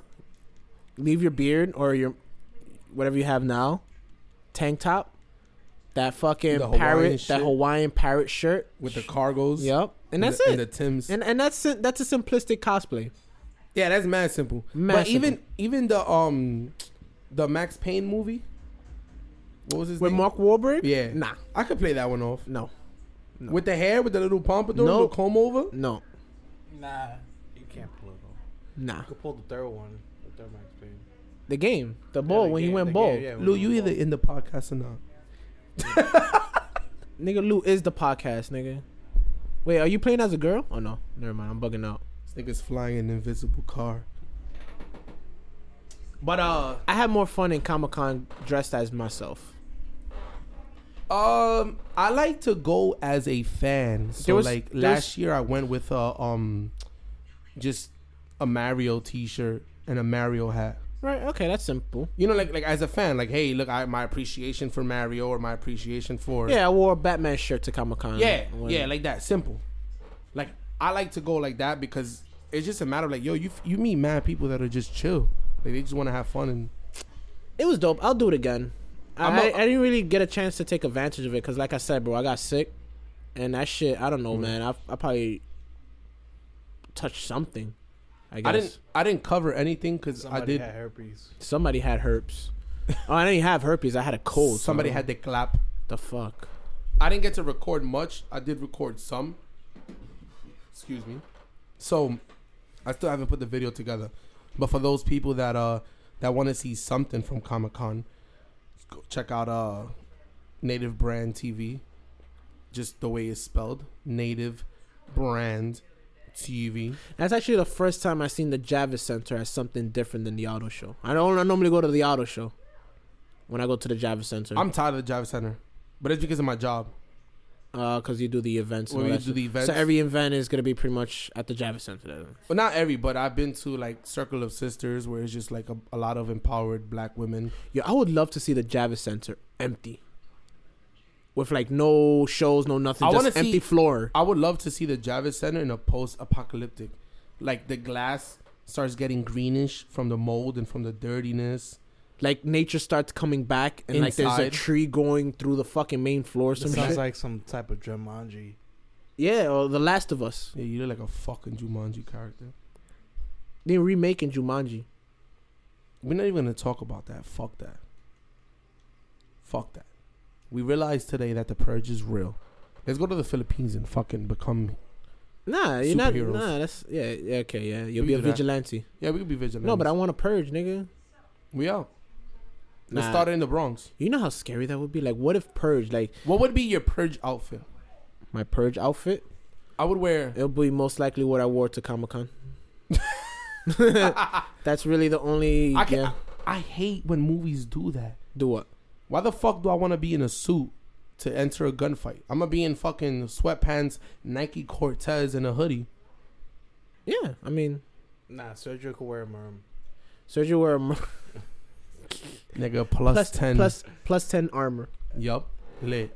leave your beard or your whatever you have now, tank top, that fucking Hawaiian parrot, that. Hawaiian parrot shirt With the cargos. Yep. And that's the, it. And the Tim's. and and that's that's a simplistic cosplay. Yeah, that's mad simple. Mad but even simple. even the um the Max Payne movie. What was his With name? Mark Wahlberg? Yeah. Nah. I could play that one off. No. No. With the hair, with the little pompadour, No. little comb over. No. Nah, you can't pull it off. Nah. You could pull the third one, the third Max Payne. The game. The Yeah, ball the when he game- went the bald. game, yeah, Lou, you either bald. in the podcast or not? nigga, Lou is the podcast, nigga. Wait, are you playing as a girl? Oh no, never mind. I'm bugging out. This nigga's flying an invisible car. But uh, I had more fun in Comic Con dressed as myself. Um, I like to go as a fan. So was- like last year, I went with uh um, just a Mario T-shirt and a Mario hat. Right? Okay, that's simple. You know, like like as a fan, like hey, look, I my appreciation for Mario or my appreciation for Yeah, I wore a Batman shirt to Comic Con. yeah, yeah, like that, simple. Like I like to go like that because it's just a matter of like, yo, you you meet mad people that are just chill, like they just want to have fun and it was dope. I'll do it again. I, I'm I, a- I didn't really get a chance to take advantage of it because, like I said, bro, I got sick, and that shit. I don't know, man. I I probably touched something. I guess I didn't I didn't cover anything because I Somebody did. had herpes. somebody had herpes. oh, I didn't have herpes. I had a cold. Somebody I had don't- the clap. the fuck. I didn't get to record much. I did record some. Excuse me. So I still haven't put the video together. But for those people that uh that want to see something from Comic Con, go check out uh Native Brand TV. Just the way it's spelled. Native Brand TV. That's actually the first time I've seen the Javits Center as something different than the auto show. I don't I normally go to the auto show when I go to the Javits Center. I'm tired of the Java Center. But it's because of my job. Uh, because you do the events. and When all we that do the events. So every event is gonna be pretty much at the Javits Center. then. But not every, but I've been to like Circle of Sisters where it's just like a, a lot of empowered black women. Yeah, I would love to see the Javits Center empty, with like no shows, no nothing, I just wanna see- empty floor. I would love to see the Javits Center in a post-apocalyptic, like the glass starts getting greenish from the mold and from the dirtiness. Like nature starts coming back, and like there's a tree going through the fucking main floor. or It Some sounds shit. like some type of Jumanji. yeah, or The Last of Us. Yeah, you look like a fucking Jumanji character. They're remaking Jumanji. We're not even gonna talk about that. Fuck that. Fuck that. We realized today that the purge is real. Let's go to the Philippines and fucking become. Nah, you're not. Superheroes. Nah, that's yeah, yeah, okay, yeah. You'll We be a do that. vigilante. Yeah, we could be vigilante. No, but I want to purge, nigga. we out. Let's Nah. start it in the Bronx. You know how scary that would be. Like, what if purge? Like What would be your purge outfit? my purge outfit. I would wear. It'll be most likely what I wore to Comic Con. That's really the only. I can. yeah. I hate when movies do that. Do what? Why the fuck do I want to be in a suit to enter a gunfight? I'm gonna be in fucking sweatpants, Nike Cortez, and a hoodie. Yeah, I mean, Nah, Sergio could wear a merm. Sergio wear a mer- Nigga, plus, plus ten. plus plus ten armor. Yup, lit.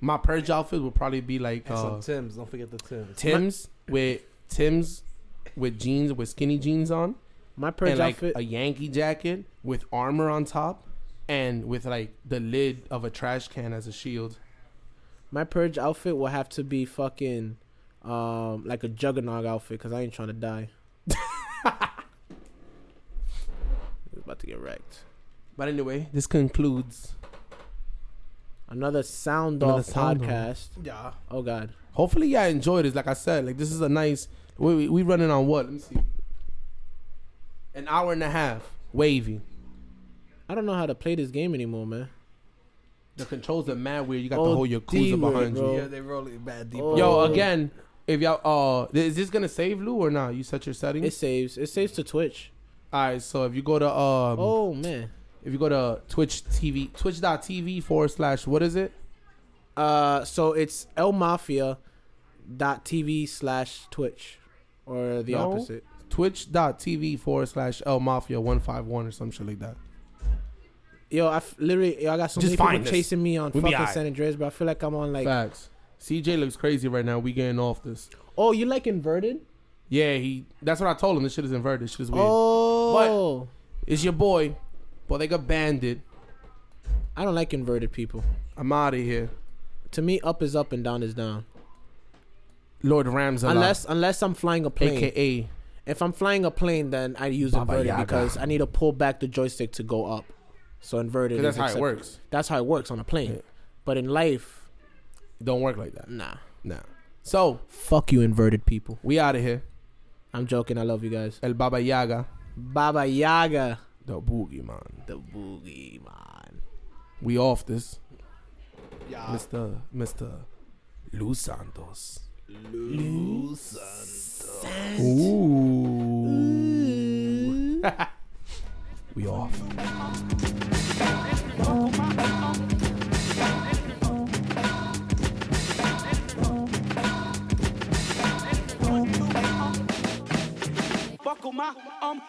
My purge outfit would probably be like And uh, some Tims. Don't forget the Tims. Tim's with Tim's with jeans with skinny jeans on, My purge and like outfit. a Yankee jacket with armor on top, and with like the lid of a trash can as a shield. my purge outfit will have to be fucking um like a juggernaut outfit because I ain't trying to die. About to get wrecked. But anyway, this concludes. Another sound Another off sound off. podcast. Yeah. Oh god. Hopefully, y'all enjoyed this. Like I said, like this is a nice. We we, we running on what? Let me see. An hour and a half, wavy. I don't know how to play this game anymore, man. The controls are mad weird. You got Oh, the whole Yakuza D-word, behind bro. you. Yeah, they rolling bad deep. Oh. Yo, again, if y'all, uh, is this gonna save Lou or not? You set your settings. It saves. It saves to Twitch. All right, so if you go to um, oh man. If you go to Twitch TV, Twitch.tv forward slash what is it? Uh, so it's El Mafia dot TV slash Twitch, or the No. opposite. Twitch.tv forward slash L Mafia one five one or some shit like that. Yo, I f- literally, yo, I got so Just many people find chasing me on We be fucking. San Andreas, but I feel like I'm on like. Facts. CJ looks crazy right now. We getting off this. Oh, you like inverted? Yeah, he. That's what I told him. This shit is inverted. This shit is weird. Oh, But It's your boy, Bodega Bandit. I don't like inverted people. I'm out of here. To me, up is up and down is down. Lord Ramsala. Unless unless I'm flying a plane. AKA. If I'm flying a plane, then I use Baba inverted Yaga. because I need to pull back the joystick to go up. So inverted. that's how it works. That's how it works on a plane. Yeah. But in life, It don't work like that. nah. Nah. So, Fuck you, inverted people. we out of here. I'm joking. I love you guys. El Baba Yaga. Baba Yaga, The Boogie Man. the boogie man. We off this. Yeah. Mr. Mr. Lou Santos. Lou Santos. Ooh. we off. Buckle my um